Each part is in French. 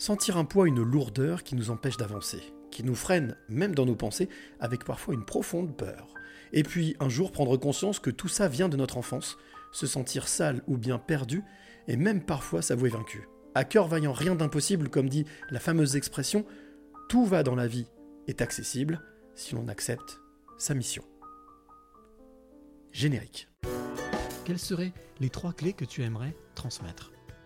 Sentir un poids, une lourdeur qui nous empêche d'avancer, qui nous freine même dans nos pensées, avec parfois une profonde peur. Et puis un jour prendre conscience que tout ça vient de notre enfance, se sentir sale ou bien perdu, et même parfois s'avouer vaincu. À cœur vaillant, rien d'impossible, comme dit la fameuse expression, tout va dans la vie est accessible si l'on accepte sa mission. Générique. Quelles seraient les trois clés que tu aimerais transmettre?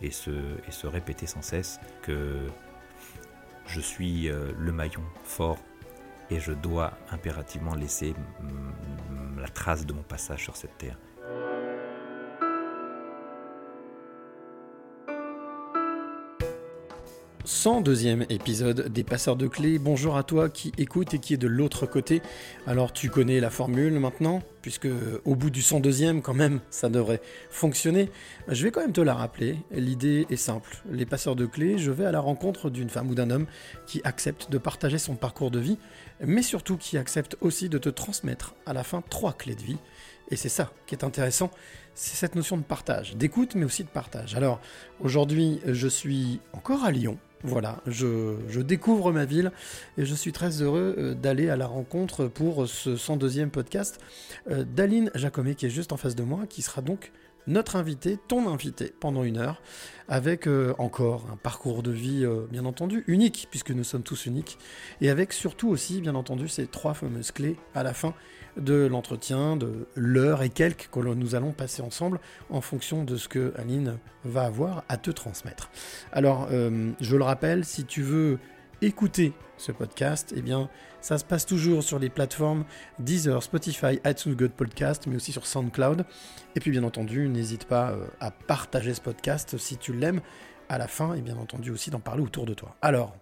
et se, répéter sans cesse que je suis euh, le maillon fort et je dois impérativement laisser la trace de mon passage sur cette terre. 102e épisode des Passeurs de Clés. Bonjour à toi qui écoute et qui est de l'autre côté. Alors tu connais la formule maintenant, puisque au bout du 102e quand même, ça devrait fonctionner. Je vais quand même te la rappeler. L'idée est simple. Les Passeurs de Clés, je vais à la rencontre d'une femme ou d'un homme qui accepte de partager son parcours de vie, mais surtout qui accepte aussi de te transmettre à la fin trois clés de vie. Et c'est ça qui est intéressant, c'est cette notion de partage, d'écoute mais aussi de partage. Alors aujourd'hui je suis encore à Lyon, voilà, je, découvre ma ville et je suis très heureux euh, d'aller à la rencontre pour ce 102e podcast euh, d'Aline Jacomet qui est juste en face de moi, qui sera donc notre invité, ton invité, pendant une heure, avec euh, encore un parcours de vie, bien entendu, unique, puisque nous sommes tous uniques, et avec surtout aussi, bien entendu, ces trois fameuses clés à la fin de l'entretien, de l'heure et quelques que nous allons passer ensemble en fonction de ce que Aline va avoir à te transmettre. Alors, euh, je le rappelle, si tu veux écouter ce podcast, eh bien, ça se passe toujours sur les plateformes Deezer, Spotify, iTunes, God Podcast, mais aussi sur SoundCloud. Et puis, bien entendu, n'hésite pas euh, à partager ce podcast si tu l'aimes à la fin, et bien entendu aussi d'en parler autour de toi. Alors,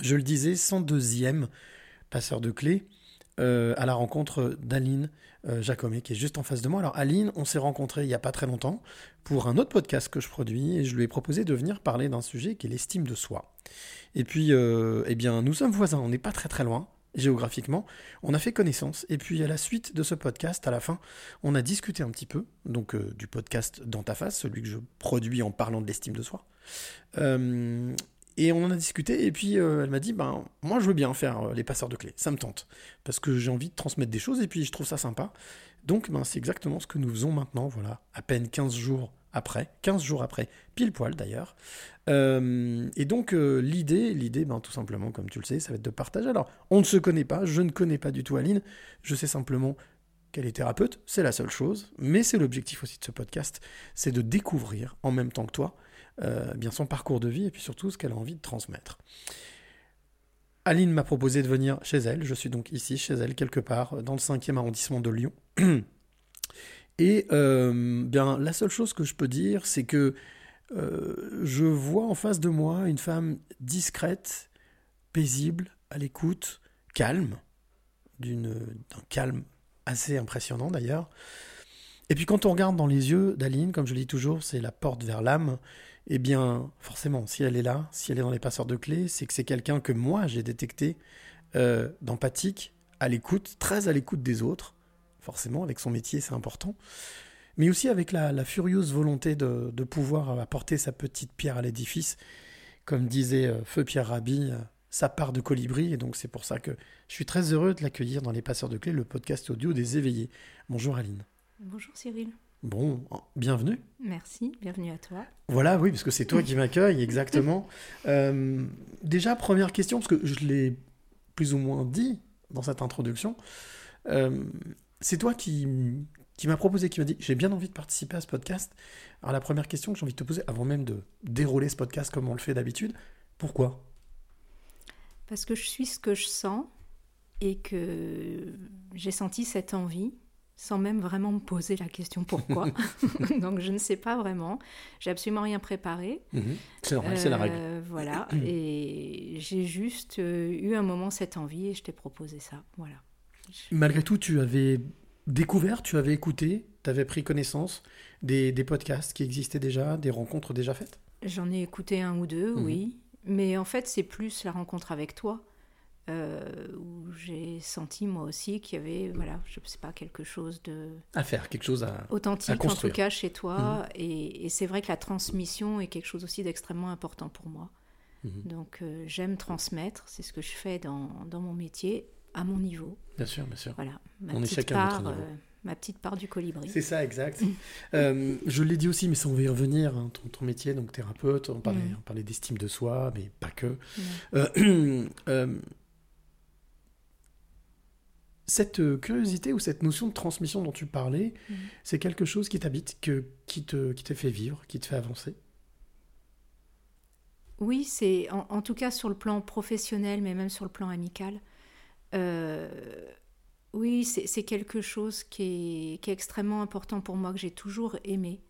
je le disais, 102e passeur de clés euh, à la rencontre d'Aline euh, Jacomet, qui est juste en face de moi. Alors, Aline, on s'est rencontrés il n'y a pas très longtemps pour un autre podcast que je produis, et je lui ai proposé de venir parler d'un sujet qui est l'estime de soi. Et puis, euh, eh bien, nous sommes voisins, on n'est pas très très loin géographiquement, on a fait connaissance, et puis à la suite de ce podcast, à la fin, on a discuté un petit peu, donc euh, du podcast Dans ta face, celui que je produis en parlant de l'estime de soi. Et on en a discuté, et puis euh, elle m'a dit, ben, moi je veux bien faire euh, les passeurs de clés, ça me tente, parce que j'ai envie de transmettre des choses, et puis je trouve ça sympa. Donc ben, c'est exactement ce que nous faisons maintenant, voilà, à peine 15 jours après, 15 jours après, pile poil d'ailleurs. Euh, et donc l'idée, l'idée, ben, tout simplement, comme tu le sais, ça va être de partager. Alors, on ne se connaît pas, je ne connais pas du tout Aline, je sais simplement qu'elle est thérapeute, c'est la seule chose, mais c'est l'objectif aussi de ce podcast, c'est de découvrir en même temps que toi euh, bien son parcours de vie et puis surtout ce qu'elle a envie de transmettre. Aline m'a proposé de venir chez elle, je suis donc ici chez elle quelque part dans le 5e arrondissement de Lyon. Et euh, bien la seule chose que je peux dire, c'est que euh, je vois en face de moi une femme discrète, paisible, à l'écoute, calme, d'un calme assez impressionnant d'ailleurs. Et puis quand on regarde dans les yeux d'Aline, comme je le dis toujours, c'est la porte vers l'âme, eh bien forcément, si elle est là, si elle est dans les passeurs de clés, c'est que c'est quelqu'un que moi j'ai détecté euh, d'empathique, à l'écoute, très à l'écoute des autres, forcément avec son métier c'est important, mais aussi avec la, la furieuse volonté de, pouvoir apporter sa petite pierre à l'édifice, comme disait euh, Feu Pierre Rabhi, euh, sa part de colibri, et donc c'est pour ça que je suis très heureux de l'accueillir dans les passeurs de clés, le podcast audio des éveillés. Bonjour Aline. Bonjour Cyril. Bon, bienvenue. Merci, bienvenue à toi. Voilà, oui, parce que c'est toi qui m'accueille, exactement. Euh, déjà, première question, parce que je l'ai plus ou moins dit dans cette introduction. Euh, c'est toi qui, qui m'a proposé, qui m'a dit j'ai bien envie de participer à ce podcast. Alors, la première question que j'ai envie de te poser, avant même de dérouler ce podcast comme on le fait d'habitude, pourquoi? Parce que je suis ce que je sens et que j'ai senti cette envie sans même vraiment me poser la question pourquoi. Donc je ne sais pas vraiment. J'ai absolument rien préparé. Mhm. C'est normal, c'est la règle. Euh, Voilà. et j'ai juste euh, eu un moment cette envie et je t'ai proposé ça. Voilà. Malgré tout, tu avais découvert, tu avais écouté, tu avais pris connaissance des, des podcasts qui existaient déjà, des rencontres déjà faites? J'en ai écouté un ou deux, Mhm. oui. Mais en fait, c'est plus la rencontre avec toi. Euh, où j'ai senti moi aussi qu'il y avait, voilà, je sais pas, quelque chose de À faire, quelque chose à. authentique à en tout cas chez toi. Et, et c'est vrai que la transmission est quelque chose aussi d'extrêmement important pour moi. Mhm. Donc euh, j'aime transmettre, c'est ce que je fais dans, dans mon métier, à mon niveau. Bien sûr, bien sûr. Voilà, ma, On est petite, notre part, niveau. euh, ma petite part du colibri. C'est ça, exact. Euh, je l'ai dit aussi, mais ça on va y revenir. hein, ton, ton métier, donc thérapeute, on parlait, Mhm. on parlait d'estime de soi, mais pas que. Euh, cette euh, curiosité ou cette notion de transmission dont tu parlais, Mhm. c'est quelque chose qui t'habite, que, qui, te, qui te fait vivre, qui te fait avancer? Oui, c'est en, en tout cas sur le plan professionnel, mais même sur le plan amical. euh, oui, c'est quelque chose qui est, qui est extrêmement important pour moi, que j'ai toujours aimé.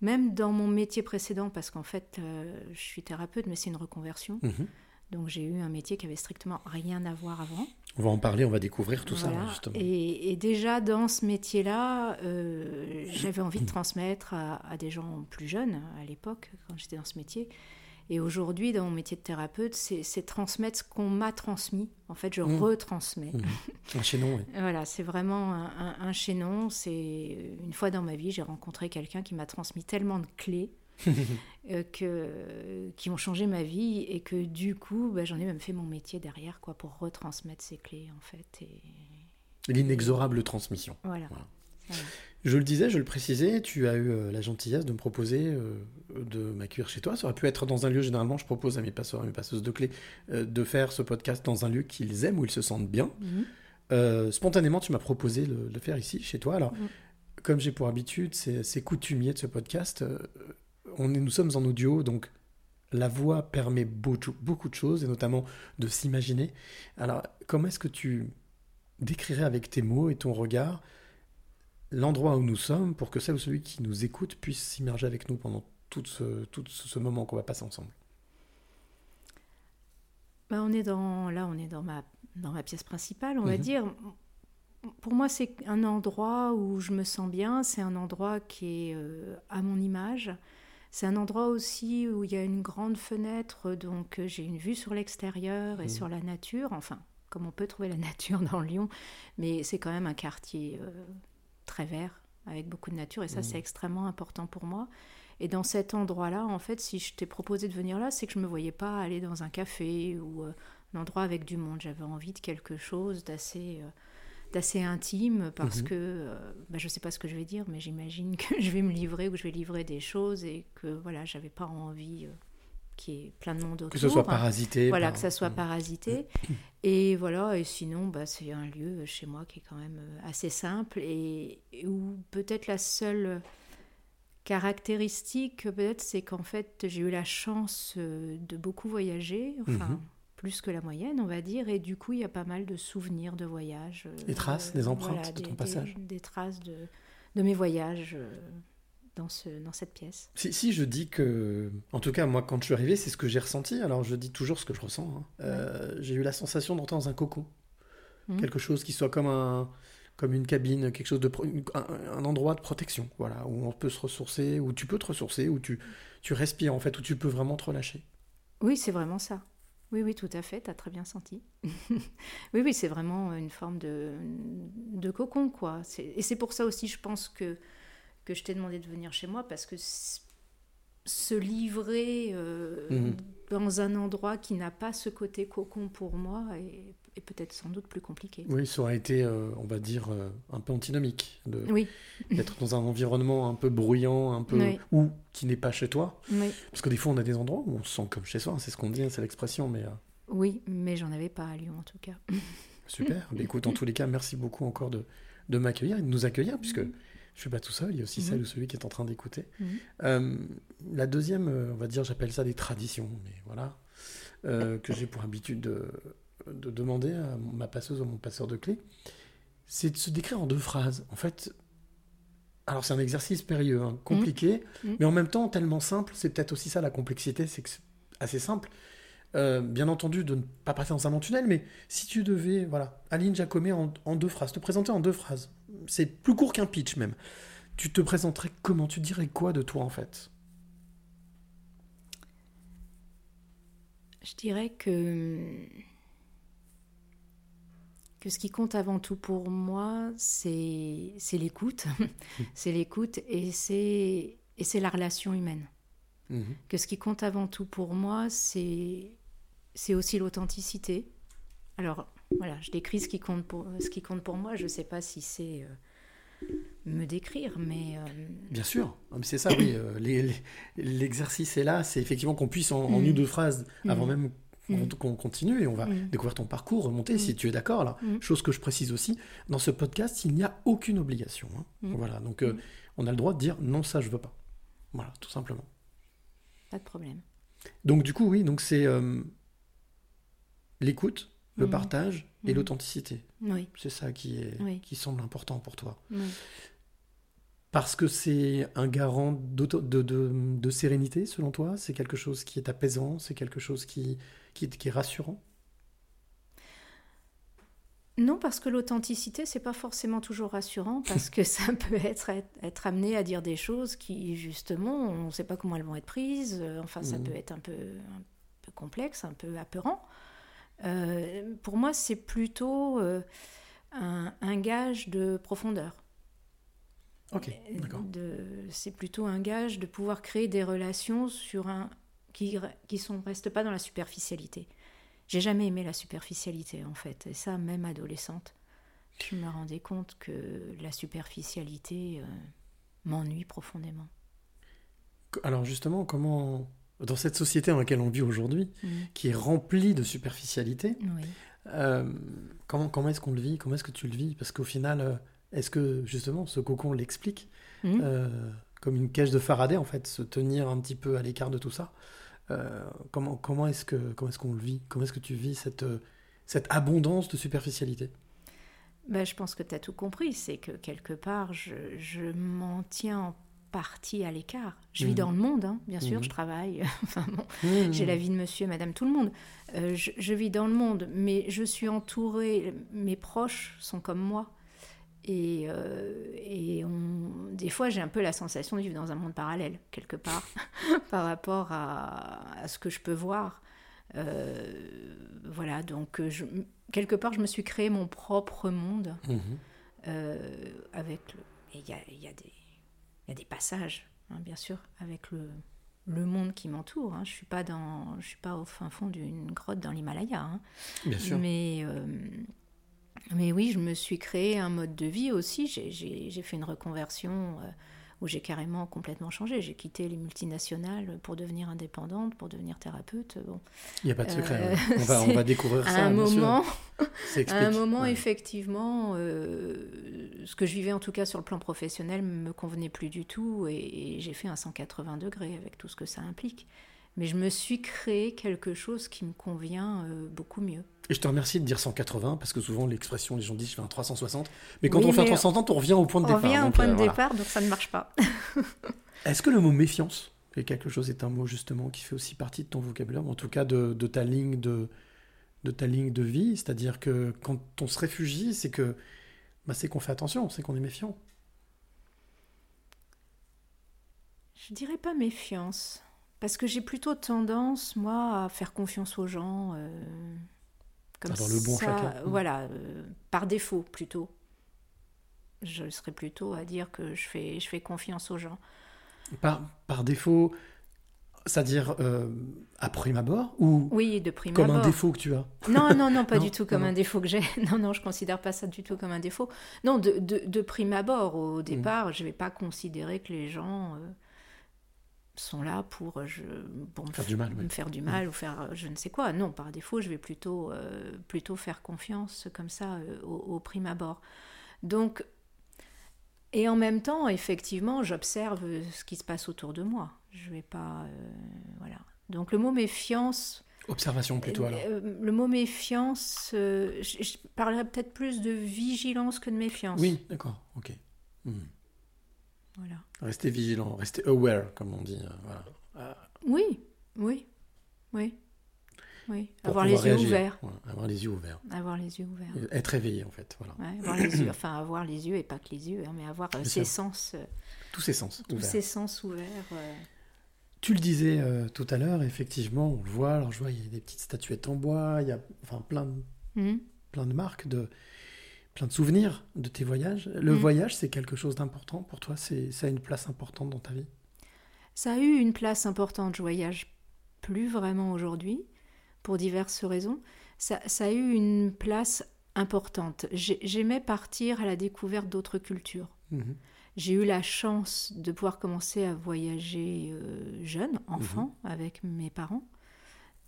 Même dans mon métier précédent, parce qu'en fait, euh, je suis thérapeute, mais c'est une reconversion. Mhm. Donc j'ai eu un métier qui avait strictement rien à voir avant. On va en parler, on va découvrir tout Voilà. ça, justement. Et, et déjà dans ce métier-là, euh, j'avais envie de transmettre à, à des gens plus jeunes à l'époque, quand j'étais dans ce métier. Et aujourd'hui, dans mon métier de thérapeute, c'est transmettre ce qu'on m'a transmis. En fait, je Mmh. retransmets. Mmh. Un chaînon, oui. Voilà, c'est vraiment un, un- un chaînon. C'est une fois dans ma vie, j'ai rencontré quelqu'un qui m'a transmis tellement de clés euh, que, qui ont changé ma vie et que du coup, bah, j'en ai même fait mon métier derrière, quoi, pour retransmettre ces clés, en fait. Et L'inexorable transmission. voilà. Voilà. Voilà. Je le disais, je le précisais, tu as eu euh, la gentillesse de me proposer euh, de m'accueillir chez toi. Ça aurait pu être dans un lieu, généralement, je propose à mes passeurs et mes passeuses de clés de faire ce podcast dans un lieu qu'ils aiment, où ils se sentent bien. Mhm. Euh, spontanément, tu m'as proposé de le faire ici, chez toi. Alors, Mhm. comme j'ai pour habitude, c'est coutumier de ce podcast, on est, nous sommes en audio, donc la voix permet beaucoup, beaucoup de choses, et notamment de s'imaginer. Alors, comment est-ce que tu décrirais avec tes mots et ton regard l'endroit où nous sommes pour que celle ou celui qui nous écoute puisse s'immerger avec nous pendant tout ce, tout ce ce moment qu'on va passer ensemble? Bah, on est dans, là, on est dans ma, dans ma pièce principale, on va Mhm. dire. Pour moi, c'est un endroit où je me sens bien. C'est un endroit qui est euh, à mon image. C'est un endroit aussi où il y a une grande fenêtre, donc euh, j'ai une vue sur l'extérieur et Mhm. sur la nature. Enfin, comme on peut trouver la nature dans Lyon, mais c'est quand même un quartier euh, très vert avec beaucoup de nature et ça, c'est extrêmement important pour moi. Et dans cet endroit-là, en fait, si je t'ai proposé de venir là, c'est que je me voyais pas aller dans un café ou euh, un endroit avec du monde. J'avais envie de quelque chose d'assez euh, d'assez intime parce Mhm. que euh, bah, je sais pas ce que je vais dire, mais j'imagine que je vais me livrer ou que je vais livrer des choses et que voilà, j'avais pas envie euh, qu'il y ait plein de monde autour. Que ce soit parasité. Voilà, par- que ça soit Mhm. parasité. Et voilà, et sinon, bah, c'est un lieu chez moi qui est quand même euh, assez simple et, et où peut-être la seule caractéristique, peut-être, c'est qu'en fait, j'ai eu la chance euh, de beaucoup voyager, enfin, Mhm. Plus que la moyenne, on va dire, et du coup, il y a pas mal de souvenirs de voyages. euh, Des traces, des empreintes de ton passage. Des, des traces de, de mes voyages euh, dans, ce, dans cette pièce. Si, si je dis que, en tout cas, moi, quand je suis arrivé, c'est ce que j'ai ressenti. Alors, je dis toujours ce que je ressens. hein. Euh, J'ai eu la sensation d'entrer dans un cocon. Mhm. Quelque chose qui soit comme un, comme une cabine, quelque chose de, une- un, un endroit de protection, voilà, où on peut se ressourcer, où tu peux te ressourcer, où tu, tu respires en fait, où tu peux vraiment te relâcher. Oui, c'est vraiment ça. Oui, oui, tout à fait, tu as très bien senti. oui, oui, c'est vraiment une forme de, de cocon, quoi. Et c'est pour ça aussi, je pense que, que je t'ai demandé de venir chez moi, parce que se livrer euh, Mhm. dans un endroit qui n'a pas ce côté cocon pour moi est, est peut-être sans doute plus compliqué. Oui, ça aurait été, euh, on va dire, euh, un peu antinomique de- Oui, d'être dans un environnement un peu bruyant, un peu Oui. ou qui n'est pas chez toi. oui, Parce que des fois, on a des endroits où on se sent comme chez soi, hein, c'est ce qu'on dit, hein, c'est l'expression, mais euh, oui, mais j'en avais pas à Lyon en tout cas. super. Mais écoute, en tous les cas, merci beaucoup encore de, de m'accueillir et de nous accueillir, puisque je suis pas tout seul, il y a aussi Mhm. celle ou celui qui est en train d'écouter. Mhm. Euh, la deuxième, on va dire, j'appelle ça des traditions, mais voilà, euh, que j'ai pour habitude de, de demander à ma passeuse ou à mon passeur de clés, c'est de se décrire en deux phrases. En fait, alors c'est un exercice périlleux, hein, compliqué, Mmh. mais en même temps tellement simple. C'est peut-être aussi ça la complexité, c'est que c'est assez simple. Euh, bien entendu, de ne pas passer dans un long tunnel, mais si tu devais, voilà, Aline Jacomet en, en deux phrases, te présenter en deux phrases, c'est plus court qu'un pitch même. Tu te présenterais comment? Tu dirais quoi de toi en fait? Je dirais que que ce qui compte avant tout pour moi, c'est l'écoute, c'est l'écoute et c'est la relation humaine. Mhm. Que ce qui compte avant tout pour moi, c'est aussi l'authenticité. Alors voilà, je décris ce qui compte pour ce qui compte pour moi. Je sais pas si c'est euh, me décrire, mais euh, Bien sûr, c'est ça, oui. euh, L'exercice est là, c'est effectivement qu'on puisse en, en Mm. une ou deux phrases, avant Mm. même qu'on Mm. continue, et on va Mm. découvrir ton parcours, remonter, si tu es d'accord là. Mm. Chose que je précise aussi, dans ce podcast, il n'y a aucune obligation. hein. Mm. Voilà, donc euh, Mm. on a le droit de dire non, ça je veux pas. Voilà, tout simplement. pas de problème. Donc du coup, oui, donc c'est euh, l'écoute, le Mm. partage et Mm. l'authenticité. Oui, C'est ça qui, est, Oui. qui semble important pour toi. oui. Parce que c'est un garant de, de- de sérénité, selon toi? C'est quelque chose qui est apaisant? C'est quelque chose qui, qui, qui est rassurant Non, parce que l'authenticité, c'est pas forcément toujours rassurant, parce que ça peut être, être amené à dire des choses qui, justement, on ne sait pas comment elles vont être prises. euh, Enfin, ça Mhm. peut être un peu, un peu complexe, un peu apeurant. Euh, pour moi, c'est plutôt euh, un, un gage de profondeur. Ok, d'accord. C'est plutôt un gage de pouvoir créer des relations sur un qui sont restent pas dans la superficialité. J'ai jamais aimé la superficialité en fait, et ça même adolescente, je me rendais compte que la superficialité euh, m'ennuie profondément. Alors justement, comment, dans cette société dans laquelle on vit aujourd'hui, Mhm. qui est remplie de superficialité, Oui. euh, comment, comment est-ce qu'on le vit? Comment est-ce que tu le vis? Parce qu'au final, euh, est-ce que justement ce cocon l'explique. Euh, Comme une cage de Faraday, en fait, se tenir un petit peu à l'écart de tout ça? Euh, comment comment est-ce que comment est-ce qu'on le vit? Comment est-ce que tu vis cette, euh, cette abondance de superficialité? Ben, je pense que tu as tout compris, c'est que quelque part, je, je m'en tiens en partie à l'écart. Je vis Mhm. dans le monde, hein, bien sûr, Mhm. je travaille, enfin bon, Mmh. j'ai la vie de monsieur et madame tout le monde. Euh, je, je vis dans le monde, mais je suis entourée, mes proches sont comme moi. Et, euh, et on- des fois, j'ai un peu la sensation de vivre dans un monde parallèle, quelque part, par rapport à, à ce que je peux voir. Euh, voilà, donc euh, je, quelque part, je me suis créé mon propre monde euh, avec et Il y a, y a y a des passages, hein, bien sûr, avec le, le monde qui m'entoure. hein. Je suis pas dans, je suis pas au fin fond d'une grotte dans l'Himalaya. hein. Bien sûr. Mais, euh, mais oui, je me suis créé un mode de vie aussi. J'ai- fait une reconversion euh, où j'ai carrément complètement changé. J'ai quitté les multinationales pour devenir indépendante, pour devenir thérapeute. Bon, Il n'y a pas de secret. Euh, ouais. On, va, on c'est- va découvrir à ça. un moment, à un moment, Ouais. effectivement, euh, ce que je vivais en tout cas sur le plan professionnel me convenait plus du tout et, et j'ai fait un 180 degrés avec tout ce que ça implique. Mais je me suis créé quelque chose qui me convient euh, beaucoup mieux. Et je te remercie de dire 180 parce que souvent l'expression, les gens disent je fais un 360. Mais quand Oui, on fait un mais 360, on revient au point de On départ. revient au point euh, de voilà. départ, donc ça ne marche pas. Est-ce que le mot méfiance est quelque chose, est un mot justement qui fait aussi partie de ton vocabulaire, en tout cas de, de ta ligne de, de ta ligne de vie? C'est-à-dire que quand on se réfugie, c'est que bah, c'est qu'on fait attention, c'est qu'on est méfiant. Je dirais pas méfiance, parce que j'ai plutôt tendance, moi, à faire confiance aux gens. euh, comme Avoir le bon ça, chacun. Mm. Voilà, euh, par défaut plutôt. Je serais plutôt à dire que je fais, je fais confiance aux gens. Par, par défaut, c'est-à-dire euh, à prime abord ou Oui, de prime comme un défaut que tu as? Non, non, non, pas Non, du tout comme non, un défaut que j'ai. Non, non, je considère pas ça du tout comme un défaut. Non, de, de, de prime abord, au départ, je vais pas considérer que les gens euh, sont là pour, euh, je, pour me, Faire du mal, me oui. Mm. faire du mal ou faire euh, je ne sais quoi. Non, par défaut, je vais plutôt, euh, plutôt faire confiance comme ça euh, au, au prime abord. Donc, et en même temps, effectivement, j'observe ce qui se passe autour de moi. Je vais pas, euh, voilà. Donc le mot méfiance. Observation plutôt alors. Le mot méfiance, je, je parlerais peut-être plus de vigilance que de méfiance. Oui, d'accord, ok. Hmm. Voilà. Restez vigilant, restez aware, comme on dit. euh, voilà. Ah, Oui, oui, oui, oui. pour avoir les yeux réagir. ouverts. Ouais, avoir les yeux ouverts. Avoir les yeux ouverts. Et Être réveillé en fait, voilà. Ouais, avoir les yeux, enfin avoir les yeux et pas que les yeux, hein, mais avoir euh, ses sens, euh, Tous ses sens tous ses sens ouverts. euh. Tu le disais euh, tout à l'heure, effectivement, on le voit. Alors je vois, il y a des petites statuettes en bois, il y a enfin plein de, Mhm. plein de marques, de, plein de souvenirs de tes voyages. Le Mm. voyage, c'est quelque chose d'important pour toi? C'est, Ça a une place importante dans ta vie? Ça a eu une place importante. Je voyage plus vraiment aujourd'hui pour diverses raisons. Ça, ça a eu une place importante. J'ai- J'aimais partir à la découverte d'autres cultures. Mhm. J'ai eu la chance de pouvoir commencer à voyager euh, jeune, enfant, avec mes parents.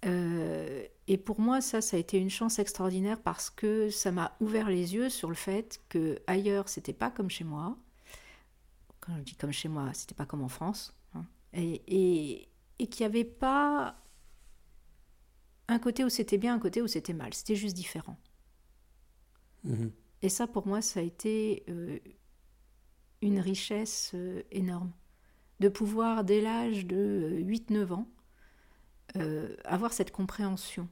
Euh, et pour moi, ça, ça a été une chance extraordinaire parce que ça m'a ouvert les yeux sur le fait que ailleurs, c'était pas comme chez moi. Quand je dis comme chez moi, c'était pas comme en France. hein. Et, et, et qu'il n'y avait pas un côté où c'était bien, un côté où c'était mal. C'était juste différent. Mhm. Et ça, pour moi, ça a été euh, une richesse euh, énorme. De pouvoir, dès l'âge de euh, 8-9 ans, euh, avoir cette compréhension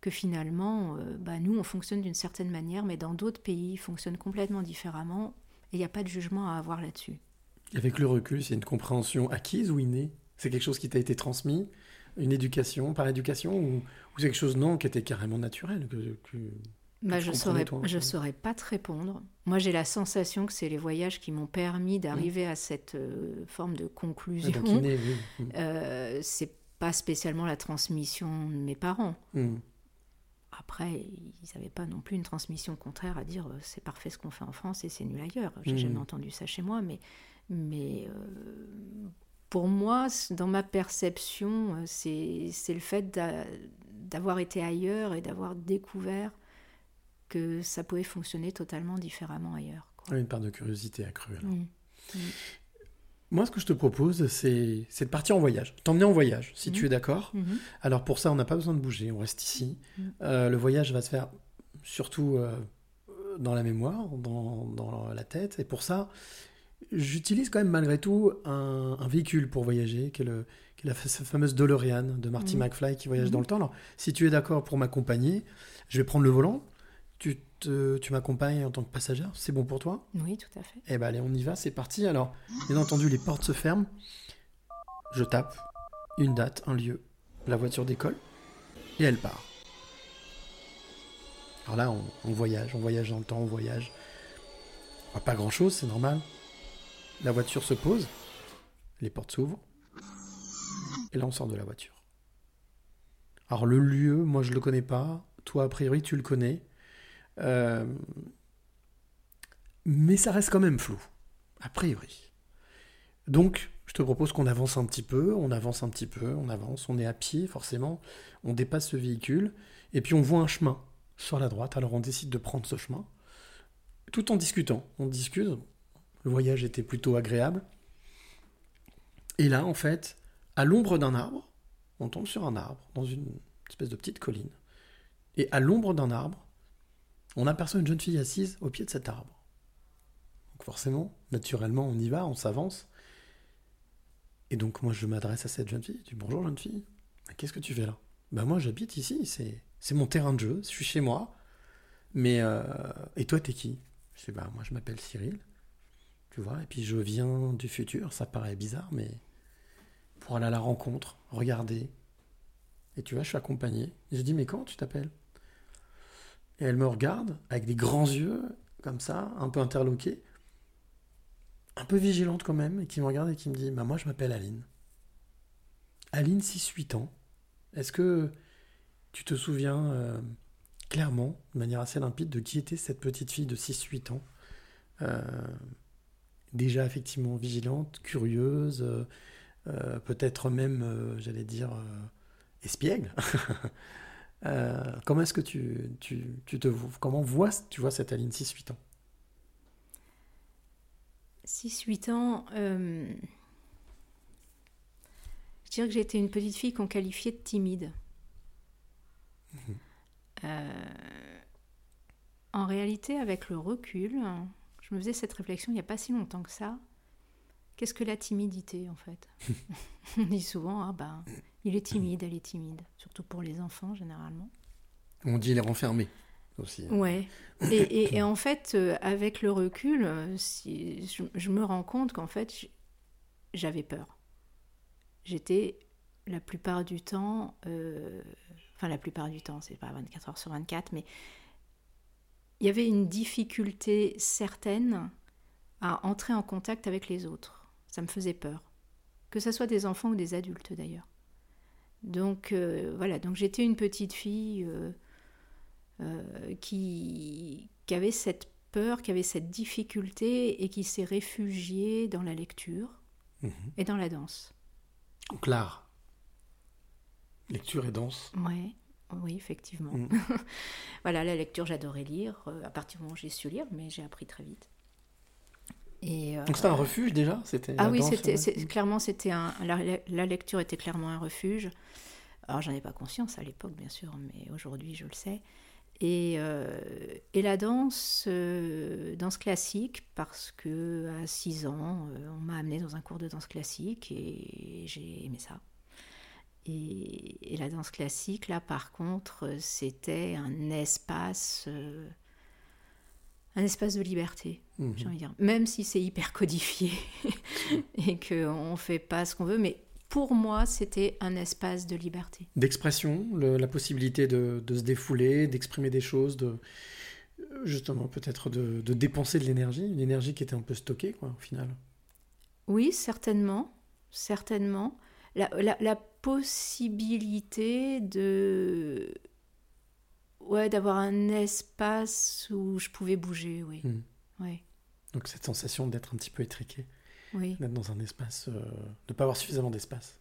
que finalement, euh, bah, nous, on fonctionne d'une certaine manière, mais dans d'autres pays, ils fonctionnent complètement différemment, et il n'y a pas de jugement à avoir là-dessus. Avec le recul, c'est une compréhension acquise ou innée? C'est quelque chose qui t'a été transmis? Une éducation, par éducation Ou, ou c'est quelque chose, non, qui était carrément naturel que, que- Bah, je comprenais, saurais, je saurais pas te répondre. Moi, j'ai la sensation que c'est les voyages qui m'ont permis d'arriver à cette euh, forme de Ah, conclusion. donc inné, oui. Mhm. Euh, c'est pas spécialement la transmission de mes parents. Mhm. Après, ils n'avaient pas non plus une transmission contraire à dire euh, c'est parfait ce qu'on fait en France et c'est nul ailleurs. J'ai Mhm. jamais entendu ça chez moi, mais, mais euh, pour moi, dans ma perception, euh, c'est le fait d'a- d'avoir été ailleurs et d'avoir découvert que ça pouvait fonctionner totalement différemment ailleurs. quoi. Ouais, Une part de curiosité accrue. alors. Mm. Moi, ce que je te propose, c'est de partir en voyage. T'emmener en voyage, si Mhm. tu es d'accord. Mhm. Alors pour ça, on n'a pas besoin de bouger, on reste ici. Mhm. Euh, le voyage va se faire surtout euh, dans la mémoire, dans, dans la tête. Et pour ça, j'utilise quand même malgré tout un, un véhicule pour voyager, qui est, le, qui est la fameuse DeLorean de Marty. McFly qui voyage dans le temps. Alors, si tu es d'accord pour m'accompagner, je vais prendre le volant. Tu, te- tu m'accompagnes en tant que passagère, c'est bon pour toi? Oui, tout à fait. eh ben allez, on y va, c'est parti. Alors, bien entendu, les portes se ferment. Je tape une date, un lieu. La voiture décolle et elle part. Alors là, on, on voyage, on voyage dans le temps, on voyage. Voit pas grand chose, c'est normal. La voiture se pose, les portes s'ouvrent, et là on sort de la voiture. Alors le lieu, moi je le connais pas. Toi, a priori, tu le connais. Euh, mais ça reste quand même flou, a priori. Donc, je te propose qu'on avance un petit peu, on avance un petit peu, on avance, on est à pied forcément, on dépasse ce véhicule, et puis on voit un chemin sur la droite, alors on décide de prendre ce chemin, tout en discutant. On discute, le voyage était plutôt agréable. Et là, en fait, à l'ombre d'un arbre, on tombe sur un arbre, dans une espèce de petite colline, et à l'ombre d'un arbre, on aperçoit une jeune fille assise au pied de cet arbre. Donc forcément, naturellement, on y va, on s'avance. Et donc moi, je m'adresse à cette jeune fille. Je dis bonjour jeune fille. Qu'est-ce que tu fais là? Ben moi, j'habite ici. C'est mon terrain de jeu. Je suis chez moi. Mais euh, et toi, t'es qui? Je dis bah moi, je m'appelle Cyril. Tu vois. Et puis je viens du futur. Ça paraît bizarre, mais pour aller à la rencontre, regarder. Et tu vois, je suis accompagné. Je dis mais comment tu t'appelles? Et elle me regarde avec des grands yeux, comme ça, un peu interloqués, un peu vigilante quand même, et qui me regarde et qui me dit Bah, moi, je m'appelle Aline. Aline, 6-8 ans. Est-ce que tu te souviens euh, clairement, de manière assez limpide, de qui était cette petite fille de 6-8 ans Euh, Déjà, effectivement, vigilante, curieuse, euh, peut-être même, j'allais dire, espiègle? Euh, comment est-ce que tu, tu, tu te comment vois tu vois cette Aline 6-8 ans? 6-8 ans, euh, je dirais que j'étais une petite fille qu'on qualifiait de timide. Mhm. Euh, en réalité, avec le recul, je me faisais cette réflexion il n'y a pas si longtemps que ça. Qu'est-ce que la timidité en fait? On dit souvent, ah ben, il est timide, elle est timide, surtout pour les enfants généralement. On dit les renfermer aussi. Ouais. Et, en fait, euh, avec le recul, euh, si, je, me rends compte qu'en fait, j'avais peur. J'étais la plupart du temps, euh, enfin la plupart du temps, c'est pas 24 heures sur 24, mais il y avait une difficulté certaine à entrer en contact avec les autres. Ça me faisait peur. Que ce soit des enfants ou des adultes d'ailleurs. Donc voilà, donc j'étais une petite fille euh, qui, avait cette peur, qui avait cette difficulté et qui s'est réfugié dans la lecture mhm. et dans la danse. Donc l'art. Lecture et danse. Ouais, oui, effectivement. Mhm. voilà, la lecture, j'adorais lire. Euh, à partir du moment où j'ai su lire, mais j'ai appris très vite. Et, euh, Donc c'était un refuge déjà c'était Ah oui, c'était, clairement, c'était un, la, la, lecture était clairement un refuge. Alors j'en ai pas conscience à l'époque, bien sûr, mais aujourd'hui je le sais. Et, euh, et, la danse, euh, danse classique, parce que à 6 ans, euh, on m'a amené dans un cours de danse classique et j'ai aimé ça. Et, la danse classique, là, par contre, c'était un espace, un espace de liberté, mhm. j'ai envie de dire. Même si c'est hyper codifié et qu'on ne fait pas ce qu'on veut, mais pour moi, c'était un espace de liberté. D'expression, la possibilité de, se défouler, d'exprimer des choses, de justement peut-être de, dépenser de l'énergie, une énergie qui était un peu stockée, quoi, au final. Oui, certainement, certainement. La, possibilité de ouais d'avoir un espace où je pouvais bouger, oui. Hmm. Ouais. Donc cette sensation d'être un petit peu étriqué d'être dans un espace, euh, de ne pas avoir suffisamment d'espace.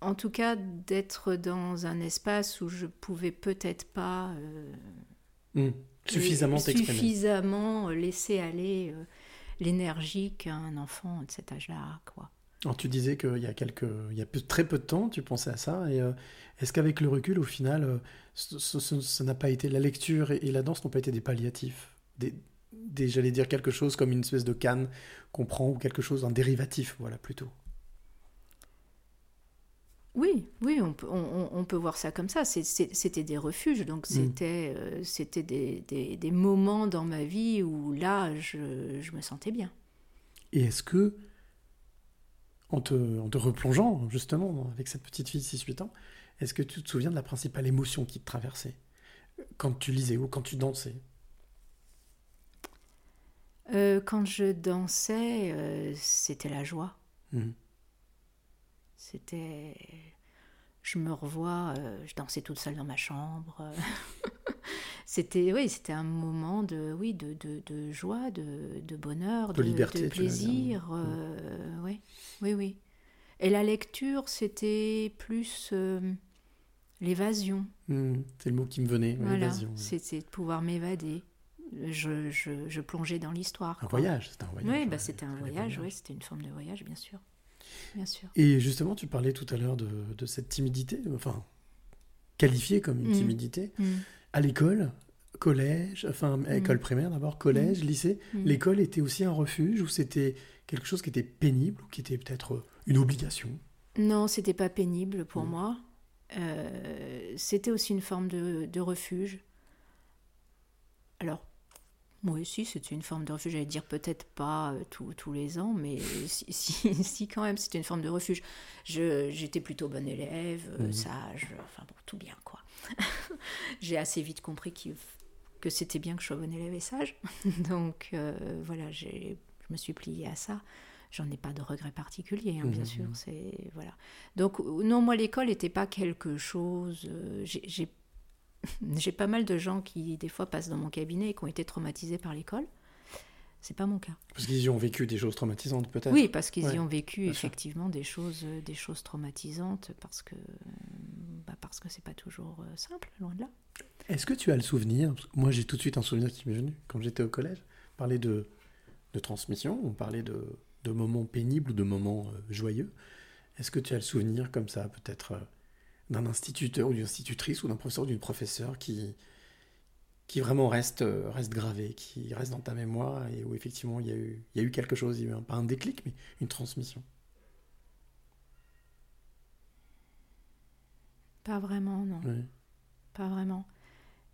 En tout cas, d'être dans un espace où je pouvais peut-être pas euh, hmm. suffisamment suffisamment laisser aller euh, l'énergie qu'un enfant de cet âge-là a, quoi. Alors, tu disais qu'il y a quelques, il y a très peu de temps, tu pensais à ça. Et est-ce qu'avec le recul, au final, ça n'a pas été la lecture et, la danse n'ont pas été des palliatifs, des, j'allais dire quelque chose comme une espèce de canne qu'on prend ou quelque chose, un dérivatif, voilà, plutôt. Oui, oui, on peut, on, peut voir ça comme ça. C'était des refuges, donc mm. c'était euh, c'était des, des, moments dans ma vie où là, je, je me sentais bien. Et est-ce que, en te, en te, replongeant justement avec cette petite fille de 6-8 ans, est-ce que tu te souviens de la principale émotion qui te traversait quand tu lisais ou quand tu dansais? Euh, quand je dansais, euh, c'était la joie. Mhm. C'était. Je me revois, euh, je dansais toute seule dans ma chambre. c'était oui, c'était un moment de oui de, de, de joie, de, de, bonheur, de, liberté, de plaisir. Mhm. oui, oui, oui. Et la lecture, c'était plus l'évasion. Mhm. c'est le mot qui me venait. Voilà, c'était de pouvoir m'évader je, je, plongeais dans l'histoire. Un voyage, c'était un voyage. Oui, bah, c'était un voyage, c'était une forme de voyage, bien sûr. bien sûr. Et justement, tu parlais tout à l'heure de, de, cette timidité, enfin, qualifiée comme une mm. timidité. Mm. À l'école, collège, enfin, mm. école primaire d'abord, collège, lycée, l'école était aussi un refuge ou c'était quelque chose qui était pénible ou qui était peut-être une obligation? Non, c'était pas pénible pour moi. Euh, c'était aussi une forme de, de refuge. Alors, moi aussi, c'était une forme de refuge. J'allais dire peut-être pas euh, tous les ans, mais si, si, quand même, c'était une forme de refuge. J'étais plutôt bonne élève, euh, mmh. sage, enfin bon, tout bien quoi. J'ai assez vite compris que c'était bien que je sois bonne élève et sage. Donc euh, voilà, je me suis pliée à ça. J'en ai pas de regrets particuliers, hein, bien mmh. sûr. C'est voilà. Donc non, moi l'école n'était pas quelque chose. J'ai J'ai pas mal de gens qui, des fois, passent dans mon cabinet et qui ont été traumatisés par l'école. C'est pas mon cas. Parce qu'ils y ont vécu des choses traumatisantes, peut-être Oui, parce qu'ils y ont vécu, effectivement, des choses, des choses traumatisantes, parce que bah parce que c'est pas toujours euh, simple, loin de là. Est-ce que tu as le souvenir Moi, j'ai tout de suite un souvenir qui m'est venu quand j'étais au collège. Parler de, de transmission, on parlait de, de moments pénibles ou de moments euh, joyeux. Est-ce que tu as le souvenir, comme ça, peut-être euh, d'un instituteur ou d'une institutrice ou d'un professeur ou d'une professeure qui, qui vraiment reste, euh, reste gravé, qui reste dans ta mémoire et où effectivement il y a eu, il y a eu quelque chose, il y a eu un- pas un déclic, mais une transmission. Pas vraiment, non. Oui. Pas vraiment.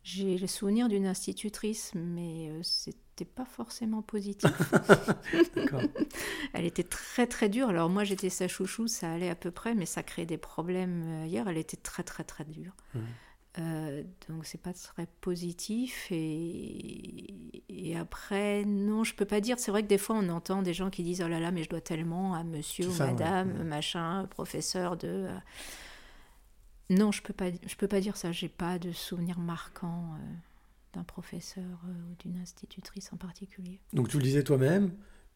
J'ai le souvenir d'une institutrice, mais euh, c'était pas forcément positif. Elle était très très dure. Alors moi j'étais sa chouchou, ça allait à peu près, mais ça créait des problèmes euh, ailleurs. Elle était très très très dure. Euh, donc c'est pas très positif. Et, et après, non, je peux pas dire. C'est vrai que des fois on entend des gens qui disent oh là là, mais je dois tellement à monsieur ou ça, madame, machin, professeur de. euh. Non, je peux pas. Je peux pas dire ça. J'ai pas de souvenir marquant euh, d'un professeur euh, ou d'une institutrice en particulier. Donc tu le disais toi-même,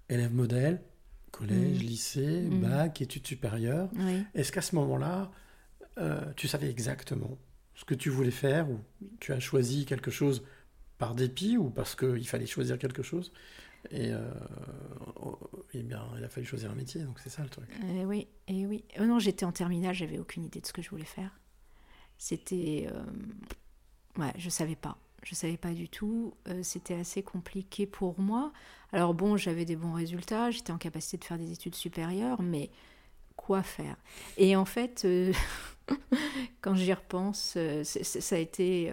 élève modèle, collège, Mhm. lycée, Mhm. bac, études supérieures. Oui. Est-ce qu'à ce moment-là, euh, tu savais exactement ce que tu voulais faire ou tu as choisi quelque chose par dépit ou parce qu'il fallait choisir quelque chose et, euh, oh, eh bien, il a fallu choisir un métier, donc c'est ça le truc. Eh oui, et oui. Oh non, j'étais en terminale, j'avais aucune idée de ce que je voulais faire. C'était. euh, Ouais, je savais pas. Je savais pas du tout. Euh, C'était assez compliqué pour moi. Alors bon, j'avais des bons résultats, j'étais en capacité de faire des études supérieures, mais quoi faire? Et en fait, euh, quand j'y repense, euh, ça a été,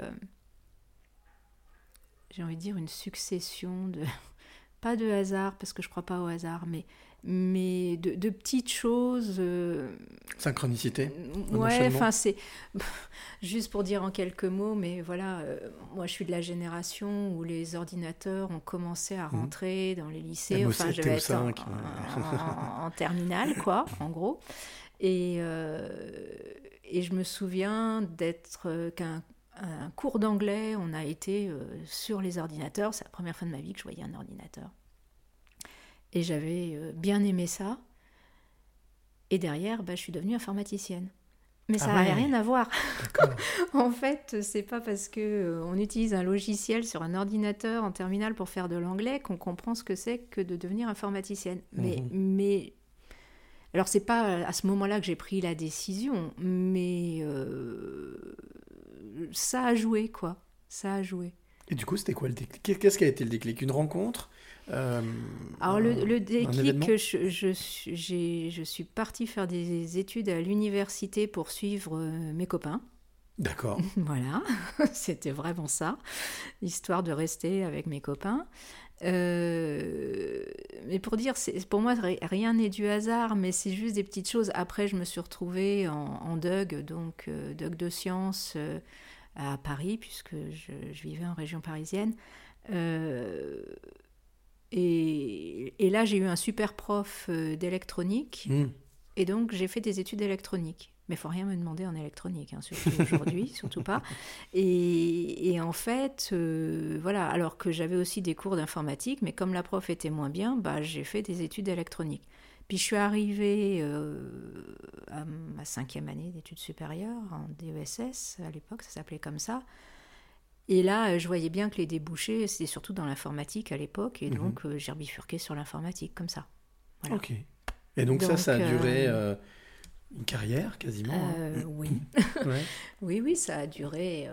j'ai envie de dire, une succession de, pas de hasard, parce que je crois pas au hasard, mais, mais de, de petites choses. euh, Synchronicité. Ouais, enfin c'est juste pour dire en quelques mots, mais voilà, euh, moi je suis de la génération où les ordinateurs ont commencé à Mhm. rentrer dans les lycées. MO7, Enfin, je vais être en, TO5, ouais. en- en terminale, quoi, en gros. Et, euh, et je me souviens d'être qu'un un cours d'anglais, on a été sur les ordinateurs. C'est la première fois de ma vie que je voyais un ordinateur. Et j'avais euh, bien aimé ça. Et derrière, bah, je suis devenue informaticienne. Mais Ah ça n'avait ouais. rien à voir. En fait, c'est pas parce que euh, on utilise un logiciel sur un ordinateur en terminale pour faire de l'anglais qu'on comprend ce que c'est que de devenir informaticienne. Mais, Mhm. mais alors c'est pas à ce moment-là que j'ai pris la décision, mais euh, ça a joué quoi. Ça a joué. Et du coup, c'était quoi le déclic? Qu'est-ce qui a été le déclic? Une rencontre? Euh, Alors le, déclic, événement je, je, suis- j'ai- je suis partie faire des études à l'université pour suivre euh, mes copains. D'accord. Voilà, c'était vraiment ça, histoire de rester avec mes copains. Euh, mais pour dire, c'est- pour moi, ri- rien n'est du hasard, mais c'est juste des petites choses. Après, je me suis retrouvée en, en DUG, donc euh, DUG de sciences euh, à Paris, puisque je, je vivais en région parisienne. Et, et là, j'ai eu un super prof euh, d'électronique. Hmm. Et donc, j'ai fait des études électroniques. Mais il faut rien me demander en électronique, hein, surtout aujourd'hui, surtout pas. Et, et en fait, euh, voilà, alors que j'avais aussi des cours d'informatique, mais comme la prof était moins bien, bah, j'ai fait des études électroniques. Puis je suis arrivée euh, à ma cinquième année d'études supérieures, en DESS, à l'époque, ça s'appelait comme ça. Et là, euh, je voyais bien que les débouchés, c'était surtout dans l'informatique à l'époque, et Mhm. donc euh, j'ai bifurqué sur l'informatique, comme ça. Voilà. Ok. Et donc, ça, Donc, ça a duré euh, euh, une carrière quasiment. hein. Oui. Ouais. oui, oui, ça a duré,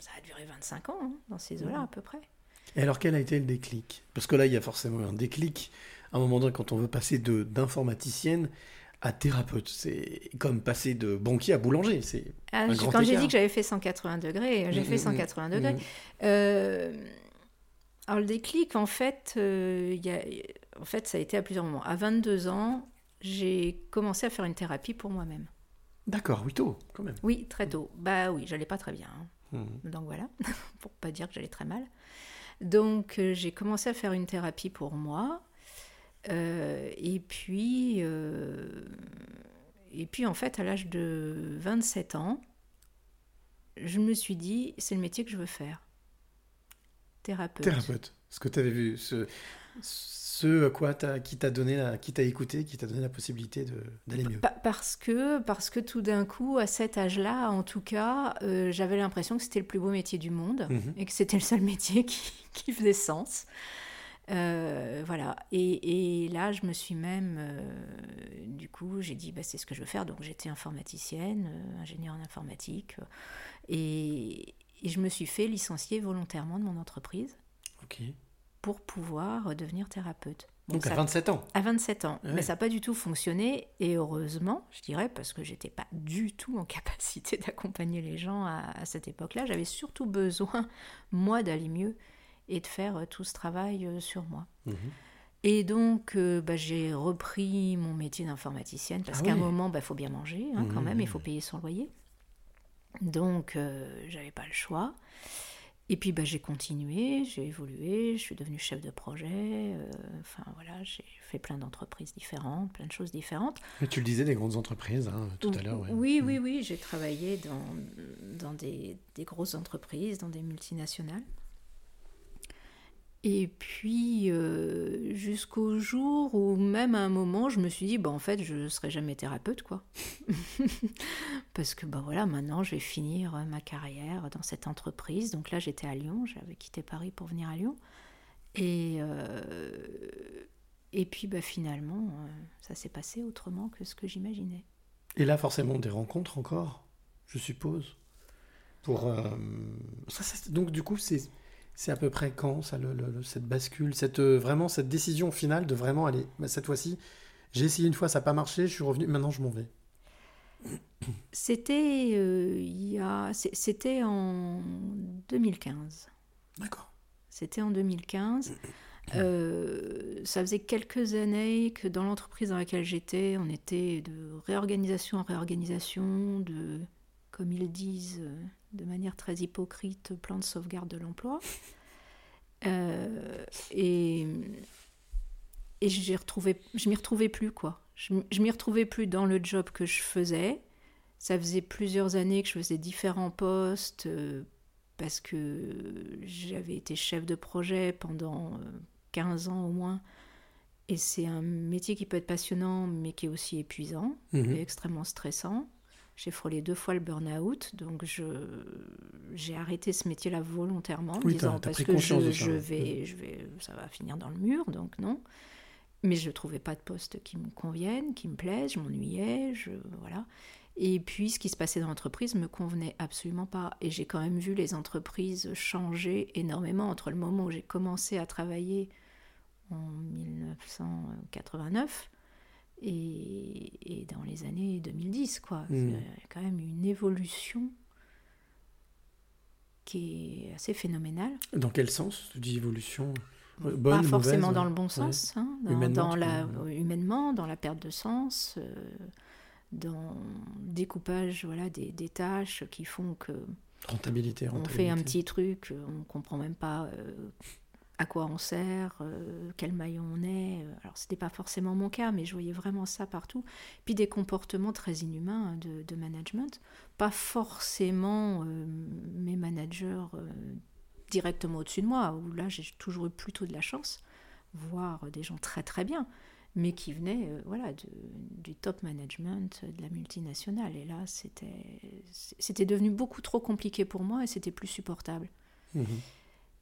ça a duré 25 ans, hein, dans ces eaux-là à peu près. Et alors, quel a été le déclic? Parce que là, il y a forcément un déclic. À un moment donné, quand on veut passer de d'informaticienne à thérapeute, c'est comme passer de banquier à boulanger. C'est Ah, quand j'ai dit que j'avais fait 180 degrés, j'ai Mm, fait mm, 180 mm, degrés. mm. Euh, alors le déclic, en fait, euh, il y a, en fait, ça a été à plusieurs moments. À 22 ans, j'ai commencé à faire une thérapie pour moi-même. D'accord, oui, tôt, quand même. Oui, très tôt. Bah oui, j'allais pas très bien. hein. Donc voilà, pour pas dire que j'allais très mal. Donc euh, j'ai commencé à faire une thérapie pour moi. Euh, et puis, euh, et puis en fait, à l'âge de 27 ans, je me suis dit, c'est le métier que je veux faire. Thérapeute. Thérapeute. Ce que tu avais vu, ce, ce à quoi t'as- qui t'a donné, la, qui t'a écouté, qui t'a donné la possibilité d'aller mieux? Pa- parce que, parce que tout d'un coup, à cet âge-là, en tout cas, euh, j'avais l'impression que c'était le plus beau métier du monde Mhm. et que c'était le seul métier qui, qui faisait sens. Euh, voilà. Et, et, là, je me suis même, euh, du coup, j'ai dit, bah, c'est ce que je veux faire. Donc, j'étais informaticienne, euh, ingénieure en informatique, et, et, je me suis fait licencier volontairement de mon entreprise pour pouvoir devenir thérapeute. Donc à 27 ans À 27 ans. Mais ça n'a pas du tout fonctionné, et heureusement, je dirais, parce que j'étais pas du tout en capacité d'accompagner les gens à, à cette époque-là. J'avais surtout besoin, moi, d'aller mieux et de faire euh, tout ce travail euh, sur moi. Mhm. Et donc, euh, bah, j'ai repris mon métier d'informaticienne parce ah qu'à un moment, il bah, faut bien manger hein, quand même, il faut mhm. payer son loyer. Donc, j'avais pas le choix. Et puis, bah, j'ai continué, j'ai évolué, je suis devenue chef de projet. enfin, voilà, j'ai fait plein d'entreprises différentes, plein de choses différentes. Mais tu le disais, des grandes entreprises hein, tout à l'heure. Oui, oui, oui, j'ai travaillé dans, dans des, des, grosses entreprises, dans des multinationales. Et puis, euh, jusqu'au jour où, même à un moment, je me suis dit, bah, en fait, je ne serai jamais thérapeute, quoi. Parce que, bah voilà, maintenant, je vais finir ma carrière dans cette entreprise. Donc là, j'étais à Lyon, j'avais quitté Paris pour venir à Lyon. Et, euh, et puis, bah, finalement, euh, ça s'est passé autrement que ce que j'imaginais. Et là, forcément, des rencontres encore, je suppose. Pour, donc, du coup, c'est c'est à peu près quand ça, cette bascule, cette, euh, vraiment cette décision finale de vraiment aller, bah, cette fois-ci, j'ai essayé une fois, ça n'a pas marché, je suis revenu, maintenant je m'en vais. C'était euh, c'était en 2015. D'accord. C'était en 2015. Euh, ça faisait quelques années que dans l'entreprise dans laquelle j'étais, on était de réorganisation en réorganisation, de, comme ils disent, de manière très hypocrite plan de sauvegarde de l'emploi. Euh, et et j'ai retrouvé, je m'y retrouvais plus quoi. Je, je m'y retrouvais plus dans le job que je faisais. Ça faisait plusieurs années que je faisais différents postes euh, parce que j'avais été chef de projet pendant 15 euh, ans au moins. Et c'est un métier qui peut être passionnant, mais qui est aussi épuisant mhm. et extrêmement stressant. J'ai frôlé deux fois le burn-out, donc je, j'ai arrêté ce métier-là volontairement, en disant parce que je, je, vais, mm. je vais, ça va finir dans le mur, donc non. Mais je ne trouvais pas de poste qui me convienne, qui me plaise, je m'ennuyais, je, voilà. Et puis, ce qui se passait dans l'entreprise me convenait absolument pas. Et j'ai quand même vu les entreprises changer énormément entre le moment où j'ai commencé à travailler en 1989 et, dans les années 2010, quoi. Hmm. Il y a quand même une évolution qui est assez phénoménale. Dans quel sens tu dis évolution? Bonne, Pas forcément dans le bon sens, hein, dans, la, humainement, dans la perte de sens, euh, dans le découpage voilà, des, des, tâches qui font que rentabilité, on fait un petit truc, on comprend même pas euh, à quoi on sert, euh, quel maillon on est. Euh, alors, ce n'était pas forcément mon cas, mais je voyais vraiment ça partout. Puis des comportements très inhumains hein, de, management. Pas forcément euh, mes managers directement au-dessus de moi, où là, j'ai toujours eu plutôt de la chance, voir des gens très très bien, mais qui venaient voilà, du top management de la multinationale. Et là, c'était devenu beaucoup trop compliqué pour moi et c'était plus supportable. Mmh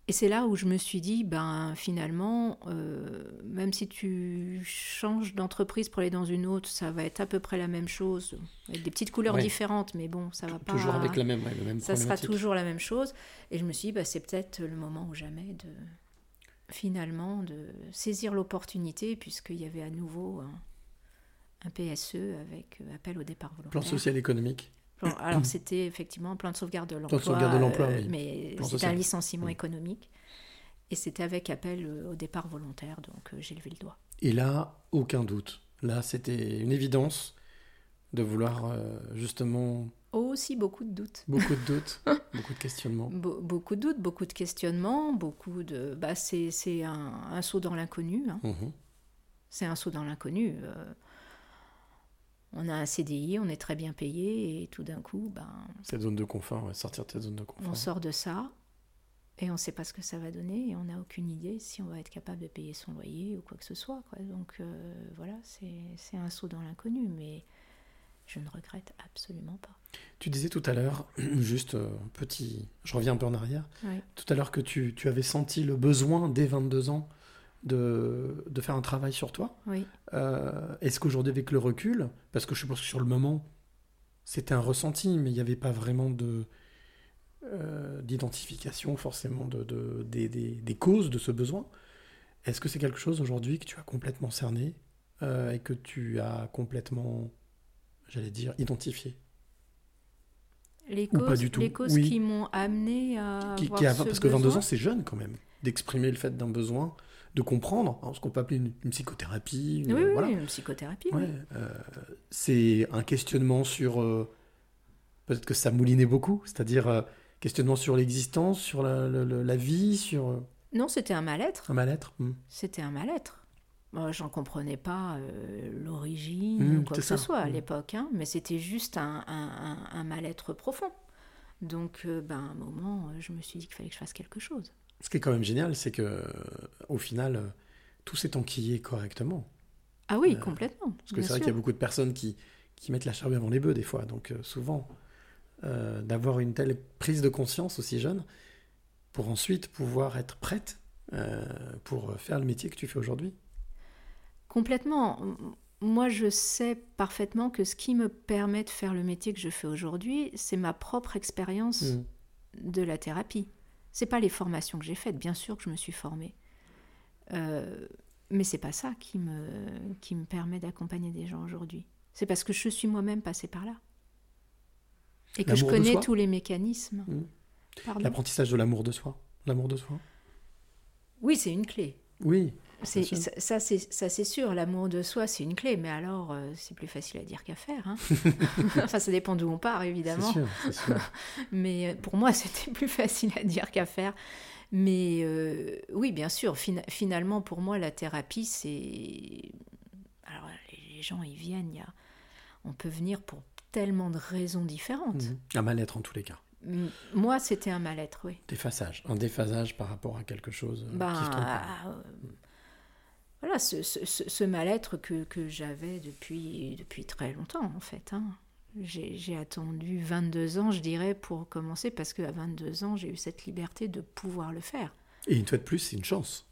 et c'est là où je me suis dit, ben finalement, euh, même si tu changes d'entreprise pour aller dans une autre, ça va être à peu près la même chose, avec des petites couleurs différentes, mais bon, ça va pas. Toujours avec la même, le même Ça sera toujours la même chose. Et je me suis dit, ben, c'est peut-être le moment ou jamais de finalement de saisir l'opportunité, puisqu'il y avait à nouveau un, un, PSE avec appel au départ volontaire. Plan social économique. alors c'était effectivement un plan de sauvegarde de l'emploi, euh, mais c'était un licenciement économique. Et c'était avec appel euh, au départ volontaire, donc euh, j'ai levé le doigt. Et là, aucun doute. Là, c'était une évidence de vouloir justement... Aussi beaucoup de doutes. Beaucoup de doutes, beaucoup de questionnements. beaucoup de doutes, beaucoup de questionnements, beaucoup de... Bah, c'est un, saut dans l'inconnu. Hein. Mmh c'est un saut dans l'inconnu on a un CDI, on est très bien payé et tout d'un coup, ben, cette zone de confort, sortir de cette zone de confort. On sort de ça et on ne sait pas ce que ça va donner et on n'a aucune idée si on va être capable de payer son loyer ou quoi que ce soit. Donc euh, voilà, c'est un saut dans l'inconnu, mais je ne regrette absolument pas. Tu disais tout à l'heure, juste euh, petit, je reviens un peu en arrière, tout à l'heure que tu, tu, avais senti le besoin dès 22 ans de, de faire un travail sur toi. Oui. Euh, Est-ce qu'aujourd'hui, avec le recul, parce que je pense que sur le moment, c'était un ressenti, mais il n'y avait pas vraiment de euh, d'identification forcément de, de- des, des- des causes de ce besoin. Est-ce que c'est quelque chose aujourd'hui que tu as complètement cerné euh, et que tu as complètement, j'allais dire, identifié? Les Ou causes, pas du tout. les causes Oui. qui m'ont amené à qui, avoir qui a- ce Parce que 22 besoin. ans, c'est jeune quand même, d'exprimer le fait d'un besoin, de comprendre, hein, ce qu'on peut appeler une, une psychothérapie. une- Oui, oui, voilà. oui, une psychothérapie. Ouais, oui. euh, c'est un questionnement sur. euh, Peut-être que ça moulinait beaucoup, c'est-à-dire euh, questionnement sur l'existence, sur la, la- la- la vie, sur Non, c'était un mal-être. un mal-être. hmm. C'était un mal-être. Moi, j'en comprenais pas euh, l'origine Mmh, ou quoi que ce soit à Mmh. l'époque, hein, mais c'était juste un, un- un- un mal-être profond. Donc, euh, ben, à un moment, je me suis dit qu'il fallait que je fasse quelque chose. Ce qui est quand même génial, c'est que au final, tout s'est enquillé correctement. Ah oui, Euh, complètement. Parce que c'est vrai qu'il y a beaucoup de personnes qui, qui mettent la charrue avant les bœufs des fois. Donc euh, souvent, euh, d'avoir une telle prise de conscience aussi jeune, pour ensuite pouvoir être prête euh, pour faire le métier que tu fais aujourd'hui. Complètement. Moi, je sais parfaitement que ce qui me permet de faire le métier que je fais aujourd'hui, c'est ma propre expérience Mm. de la thérapie. C'est pas les formations que j'ai faites, bien sûr que je me suis formée, Euh, mais c'est pas ça qui me qui me permet d'accompagner des gens aujourd'hui. C'est parce que je suis moi-même passée par là et que je connais tous les mécanismes. Mm. Pardon L'apprentissage de l'amour de soi. L'amour de soi. Oui, c'est une clé. Oui. C'est- ça, ça, c'est ça, c'est sûr, l'amour de soi, c'est une clé, mais alors, euh, c'est plus facile à dire qu'à faire. hein. enfin, ça dépend d'où on part, C'est évidemment. sûr, c'est sûr. Mais euh, pour moi, c'était plus facile à dire qu'à faire. Mais euh, oui, bien sûr, fina- finalement, pour moi, la thérapie, c'est... Alors, les gens, ils viennent, il y a... on peut venir pour tellement de raisons différentes. Mhm. Un mal-être en tous les cas. Moi, c'était un mal-être, oui. Déphasage. Un déphasage par rapport à quelque chose Ben, qui se trompe. Voilà, ce, ce- mal-être que, que j'avais depuis, depuis très longtemps, en fait. hein. J'ai j'ai attendu 22 ans, je dirais, pour commencer, parce qu'à 22 ans, j'ai eu cette liberté de pouvoir le faire, Et une fois de plus, c'est une chance.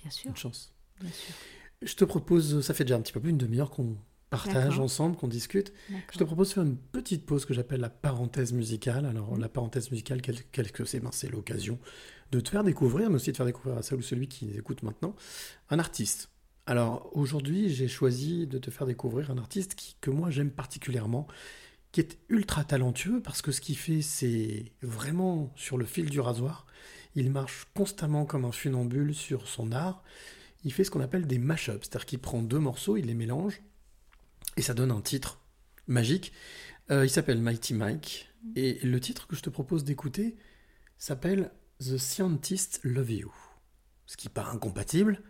bien sûr. Une chance. Bien sûr. Je te propose, ça fait déjà un petit peu plus d'une demi-heure qu'on partage ensemble, qu'on discute. Je te propose de faire une petite pause que j'appelle la parenthèse musicale. Alors, Mhm. la parenthèse musicale, quelle, quelle que c'est ben, C'est l'occasion de te faire découvrir, mais aussi de faire découvrir à celle ou celui qui écoute maintenant, un artiste. Alors, aujourd'hui, j'ai choisi de te faire découvrir un artiste qui, que moi j'aime particulièrement, qui est ultra talentueux parce que ce qu'il fait, c'est vraiment sur le fil du rasoir. Il marche constamment comme un funambule sur son art. Il fait ce qu'on appelle des mash-ups, c'est-à-dire qu'il prend deux morceaux, il les mélange, et ça donne un titre magique. Euh, il s'appelle Mighty Mike, et le titre que je te propose d'écouter s'appelle The Scientists Love You, ce qui pas incompatible.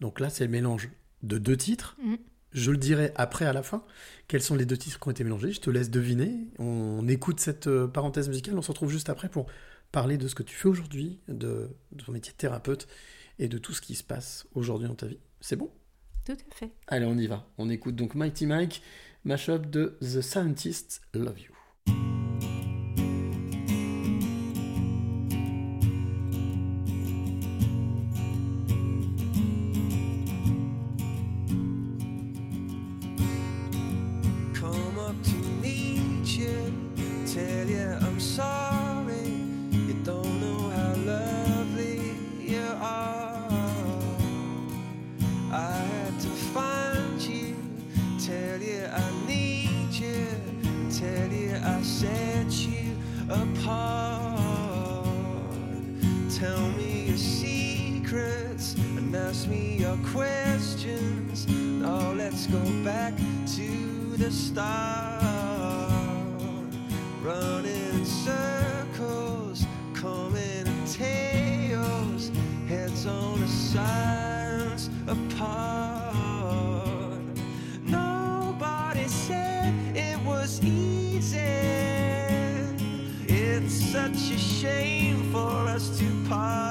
Donc là, c'est le mélange de deux titres. Mhm. Je le dirai après à la fin. Quels sont les deux titres qui ont été mélangés? Je te laisse deviner. On écoute cette euh, parenthèse musicale. On se retrouve juste après pour parler de ce que tu fais aujourd'hui, de, de ton métier de thérapeute et de tout ce qui se passe aujourd'hui dans ta vie. C'est bon? Tout à fait. Allez, on y va. On écoute donc Mighty Mike, mashup de The Scientists Love You. Apart. Tell me your secrets and ask me your questions. Now let's go back to the start. Running shame for us to part.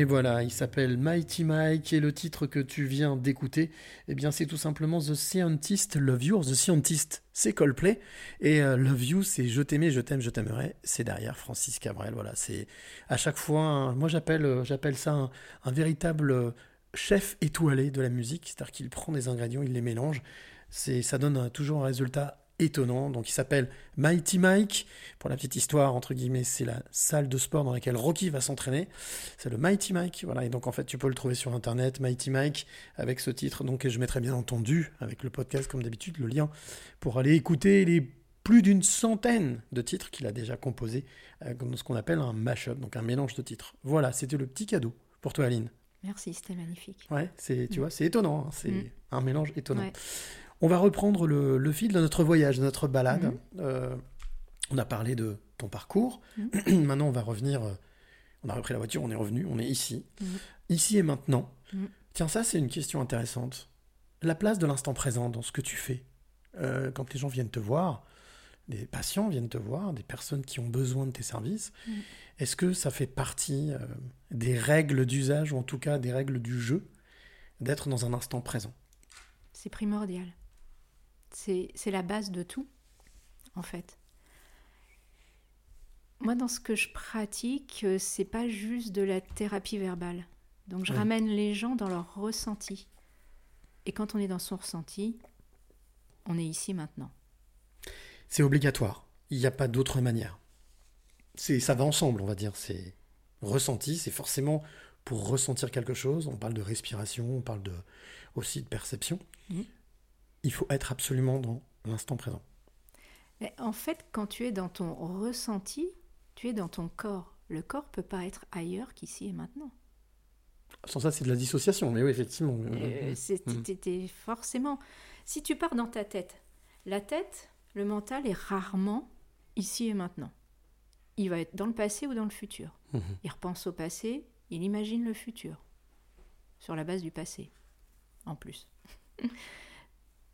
Et voilà, il s'appelle Mighty Mike et le titre que tu viens d'écouter, eh bien c'est tout simplement The Scientist Love You. The Scientist, c'est Coldplay et euh, Love You, c'est Je t'aimais, je t'aime, je t'aimerai. C'est derrière Francis Cabrel. Voilà, c'est à chaque fois, moi j'appelle, euh, j'appelle ça un, véritable euh, chef étoilé de la musique, c'est-à-dire qu'il prend des ingrédients, il les mélange. C'est, ça donne toujours un résultat étonnant. Donc il s'appelle Mighty Mike. Pour la petite histoire, entre guillemets, c'est la salle de sport dans laquelle Rocky va s'entraîner. C'est le Mighty Mike. Voilà. Et donc en fait, tu peux le trouver sur internet, Mighty Mike, avec ce titre. Donc je mettrai bien entendu, avec le podcast comme d'habitude, le lien pour aller écouter les plus d'une centaine de titres qu'il a déjà composés, euh, comme ce qu'on appelle un mashup, donc un mélange de titres. Voilà, c'était le petit cadeau pour toi, Aline. Merci, c'était magnifique. Ouais, c'est, tu Mm. vois, c'est étonnant. hein, c'est Mm. un mélange étonnant. Ouais. On va reprendre le, le fil de notre voyage, de notre balade. Mhm. Euh, on a parlé de ton parcours. Maintenant, on va revenir. euh, on a repris la voiture, on est revenu, on est ici. Mhm. Ici et maintenant. Mhm. Tiens, ça, c'est une question intéressante. La place de l'instant présent dans ce que tu fais. Euh, quand les gens viennent te voir, des patients viennent te voir, des personnes qui ont besoin de tes services, Mhm. est-ce que ça fait partie euh, des règles d'usage, ou en tout cas des règles du jeu, d'être dans un instant présent? C'est primordial. C'est la base de tout, en fait. Moi, dans ce que je pratique, euh, c'est pas juste de la thérapie verbale. Donc, je Oui. ramène les gens dans leur ressenti. Et quand on est dans son ressenti, on est ici maintenant. C'est obligatoire. Il n'y a pas d'autre manière. C'est, ça va ensemble, on va dire. C'est ressenti, c'est forcément pour ressentir quelque chose. On parle de respiration, on parle de, aussi de perception. Mhm. Il faut être absolument dans l'instant présent. Mais en fait, quand tu es dans ton ressenti, tu es dans ton corps. Le corps peut pas être ailleurs qu'ici et maintenant. Sans ça, c'est de la dissociation. Mais oui, effectivement. Euh, c'est- Mhm. t'es- t'es forcément. Si tu pars dans ta tête, la tête, le mental est rarement ici et maintenant. Il va être dans le passé ou dans le futur. Mhm. Il repense au passé, il imagine le futur sur la base du passé, en plus.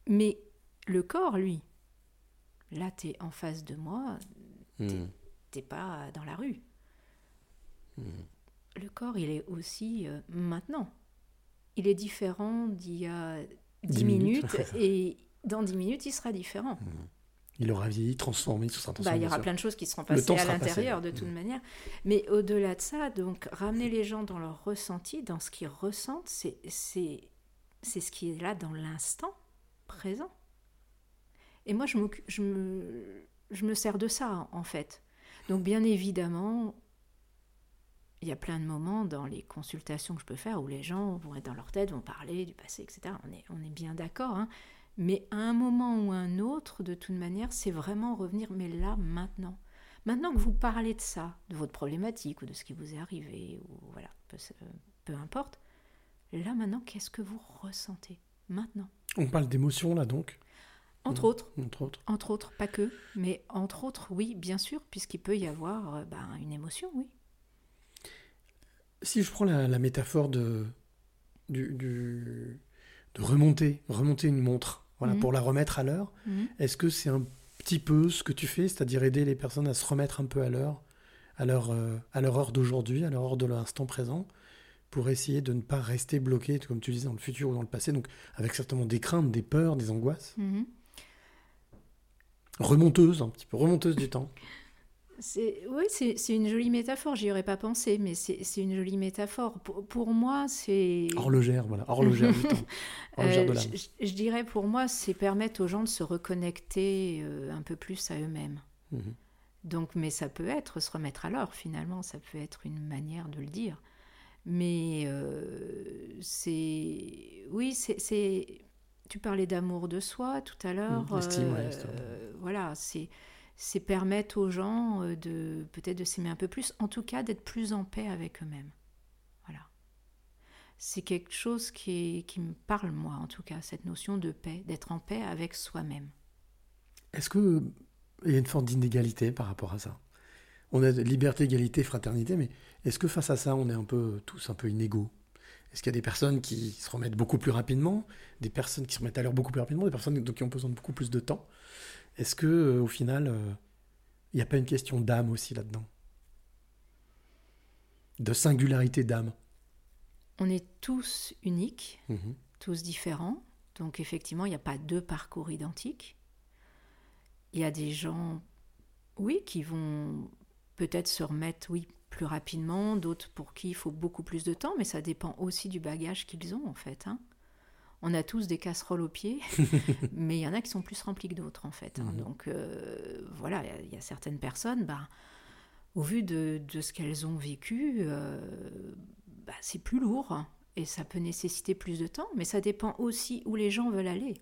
Mais le corps, lui, là, tu es en face de moi, Mhm. t'es pas dans la rue. Mhm. Le corps, il est aussi euh, maintenant. Il est différent d'il y a 10 Dix minutes. minutes et dans 10 minutes, il sera différent. Il aura vieilli, transformé, sous sa Bah, il y aura plein de choses qui seront passées à l'intérieur de toute Mhm. manière. Mais au-delà de ça, donc ramener les gens dans leur ressenti, dans ce qu'ils ressentent, c'est ce qui est là dans l'instant Et moi, je, me, sers de ça, en fait. Donc, bien évidemment, il y a plein de moments dans les consultations que je peux faire où les gens vont être dans leur tête, vont parler du passé, etc. On est, bien d'accord. hein. Mais à un moment ou un autre, de toute manière, c'est vraiment revenir, mais là, maintenant. Maintenant que vous parlez de ça, de votre problématique ou de ce qui vous est arrivé, voilà, peu importe, là, maintenant, qu'est-ce que vous ressentez? Maintenant. On parle d'émotion, là, donc Entre autres. Entre autres. Entre autres, pas que, mais entre autres, oui, bien sûr, puisqu'il peut y avoir euh, ben, une émotion, oui. Si je prends la, la métaphore de, du, du- de remonter, remonter une montre, voilà, Mhm. pour la remettre à l'heure, Mhm. est-ce que c'est un petit peu ce que tu fais, c'est-à-dire aider les personnes à se remettre un peu à l'heure, à leur, euh, à leur heure d'aujourd'hui, à leur heure de l'instant présent, pour essayer de ne pas rester bloqué, comme tu disais, dans le futur ou dans le passé, donc avec certainement des craintes, des peurs, des angoisses, Mhm. remonteuses, un petit peu remonteuses du temps. Oui, c'est, une jolie métaphore, j'y aurais pas pensé, mais c'est, une jolie métaphore. Pour, pour moi, c'est... Horlogère, voilà, horlogère du temps, horlogère Euh, de l'âme. je, je- dirais pour moi, c'est permettre aux gens de se reconnecter euh, un peu plus à eux-mêmes. Mhm. Donc, mais ça peut être se remettre à l'heure, finalement, ça peut être une manière de le dire. Mais euh, c'est. Oui, c'est, Tu parlais d'amour de soi tout à l'heure. Mm, estime, ouais, euh, estime. voilà, c'est, c'est permettre aux gens euh, de peut-être de s'aimer un peu plus, en tout cas d'être plus en paix avec eux-mêmes. Voilà. C'est quelque chose qui, est- qui me parle, moi, en tout cas, cette notion de paix, d'être en paix avec soi-même. Est-ce que il y a une forme d'inégalité par rapport à ça? On a liberté, égalité, fraternité, mais est-ce que face à ça, on est un peu tous un peu inégaux? Est-ce qu'il y a des personnes qui se remettent beaucoup plus rapidement, des personnes qui se remettent à l'heure beaucoup plus rapidement, des personnes qui ont besoin de beaucoup plus de temps? Est-ce que euh, au final, euh, il n'y a pas une question d'âme aussi là-dedans? De singularité d'âme? On est tous uniques, Mhm. tous différents. Donc effectivement, il n'y a pas deux parcours identiques. Il y a des gens, oui, qui vont peut-être se remettre, oui, plus rapidement, d'autres pour qui il faut beaucoup plus de temps, mais ça dépend aussi du bagage qu'ils ont en fait. hein. On a tous des casseroles aux pieds, mais il y en a qui sont plus remplis que d'autres en fait. hein. Mhm. Donc euh, voilà, il y a- il y, a certaines personnes, bah, au vu de, de ce qu'elles ont vécu, euh, bah, c'est plus lourd et ça peut nécessiter plus de temps, mais ça dépend aussi où les gens veulent aller.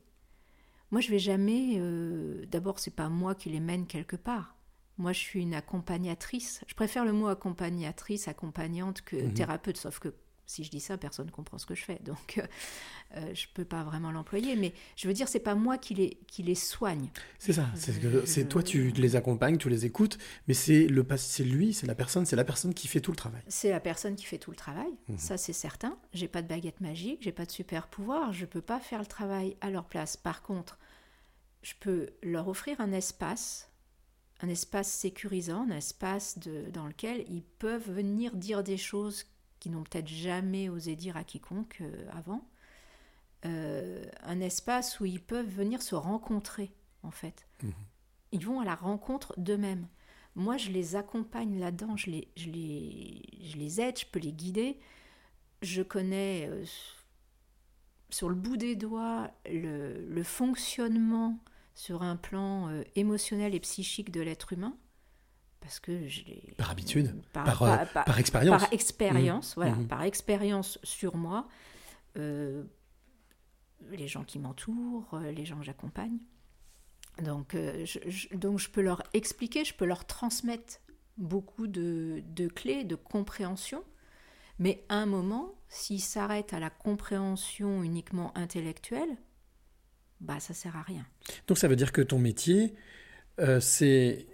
Moi, je vais jamais. euh, D'abord, c'est pas moi qui les mène quelque part. Moi, je suis une accompagnatrice. Je préfère le mot accompagnatrice, accompagnante que Mhm. thérapeute, sauf que si je dis ça, personne ne comprend ce que je fais, donc euh, euh, je peux pas vraiment l'employer. Mais je veux dire, c'est pas moi qui les qui les soigne. C'est ça, c'est que c'est toi tu les accompagnes, tu les écoutes, mais c'est le pas- c'est lui, c'est la personne, c'est la personne qui fait tout le travail. C'est la personne qui fait tout le travail, Mhm. ça c'est certain. J'ai pas de baguette magique, j'ai pas de super pouvoir, je peux pas faire le travail à leur place. Par contre, je peux leur offrir un espace, un espace sécurisant, un espace de- dans lequel ils peuvent venir dire des choses qu'ils n'ont peut-être jamais osé dire à quiconque euh, avant. Euh, un espace où ils peuvent venir se rencontrer, en fait. Mhm. Ils vont à la rencontre d'eux-mêmes. Moi, je les accompagne là-dedans, je les, je, les, je les aide, je peux les guider. Je connais euh, sur le bout des doigts le, le fonctionnement sur un plan euh, émotionnel et psychique de l'être humain. Parce que je l'ai. Par habitude, Par, par, euh, par- par expérience. Par expérience, Mhm. voilà. Mhm. Par expérience sur moi. euh, les gens qui m'entourent, les gens que j'accompagne. Donc, euh, je, je- donc je peux leur expliquer, je peux leur transmettre beaucoup de, de clés, de compréhension. Mais à un moment, s'ils s'arrêtent à la compréhension uniquement intellectuelle, bah ça sert à rien. Donc ça veut dire que ton métier, euh, c'est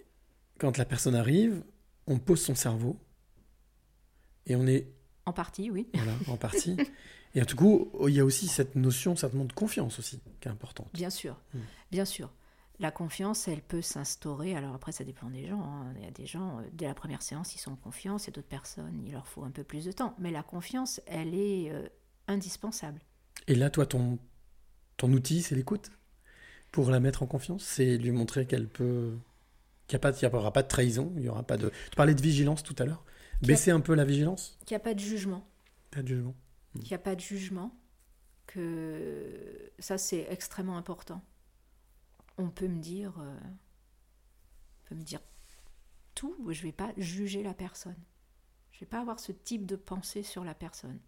quand la personne arrive, on pose son cerveau et on est En partie, oui. voilà en partie. Et en tout coup, il y a aussi cette notion, cette notion de confiance aussi qui est importante. Bien sûr, Mm. bien sûr. La confiance, elle peut s'instaurer. Alors après, ça dépend des gens. hein. Il y a des gens, euh, dès la première séance, ils sont en confiance, et d'autres personnes, il leur faut un peu plus de temps. Mais la confiance, elle est euh, indispensable. Et là, toi, ton, ton outil, c'est l'écoute pour la mettre en confiance, c'est lui montrer qu'elle peut, qu'il n'y aura pas de trahison, il y aura pas de. Tu parlais de vigilance tout à l'heure. A- Baisser un peu la vigilance, Qu'il n'y a pas de jugement. pas de jugement. Qu'il n'y a pas de jugement. Que ça, c'est extrêmement important. On peut me dire, euh, on peut me dire tout, je ne vais pas juger la personne. Je ne vais pas avoir ce type de pensée sur la personne.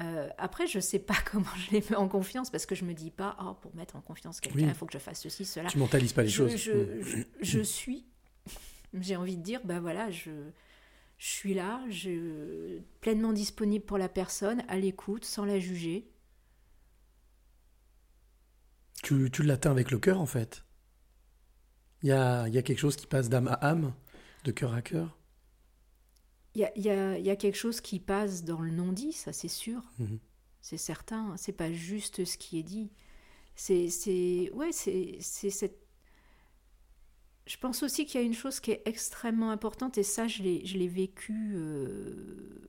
Euh, après, je ne sais pas comment je les mets en confiance parce que je me dis pas, oh, pour mettre en confiance quelqu'un, il Oui. faut que je fasse ceci, cela. Tu mentalises pas les je, choses. Je, Mm. je, je suis, j'ai envie de dire, ben voilà, je, je suis là, je pleinement disponible pour la personne, à l'écoute, sans la juger. Tu, tu l'atteins avec le cœur, en fait. Il y a, il y a quelque chose qui passe d'âme à âme, de cœur à cœur. Il y a, il y a- il y a quelque chose qui passe dans le non-dit, ça c'est sûr. Mhm. C'est certain, c'est pas juste ce qui est dit. C'est, c'est, ouais, c'est, c'est cette. Je pense aussi qu'il y a une chose qui est extrêmement importante, et ça, je l'ai, je l'ai vécu euh,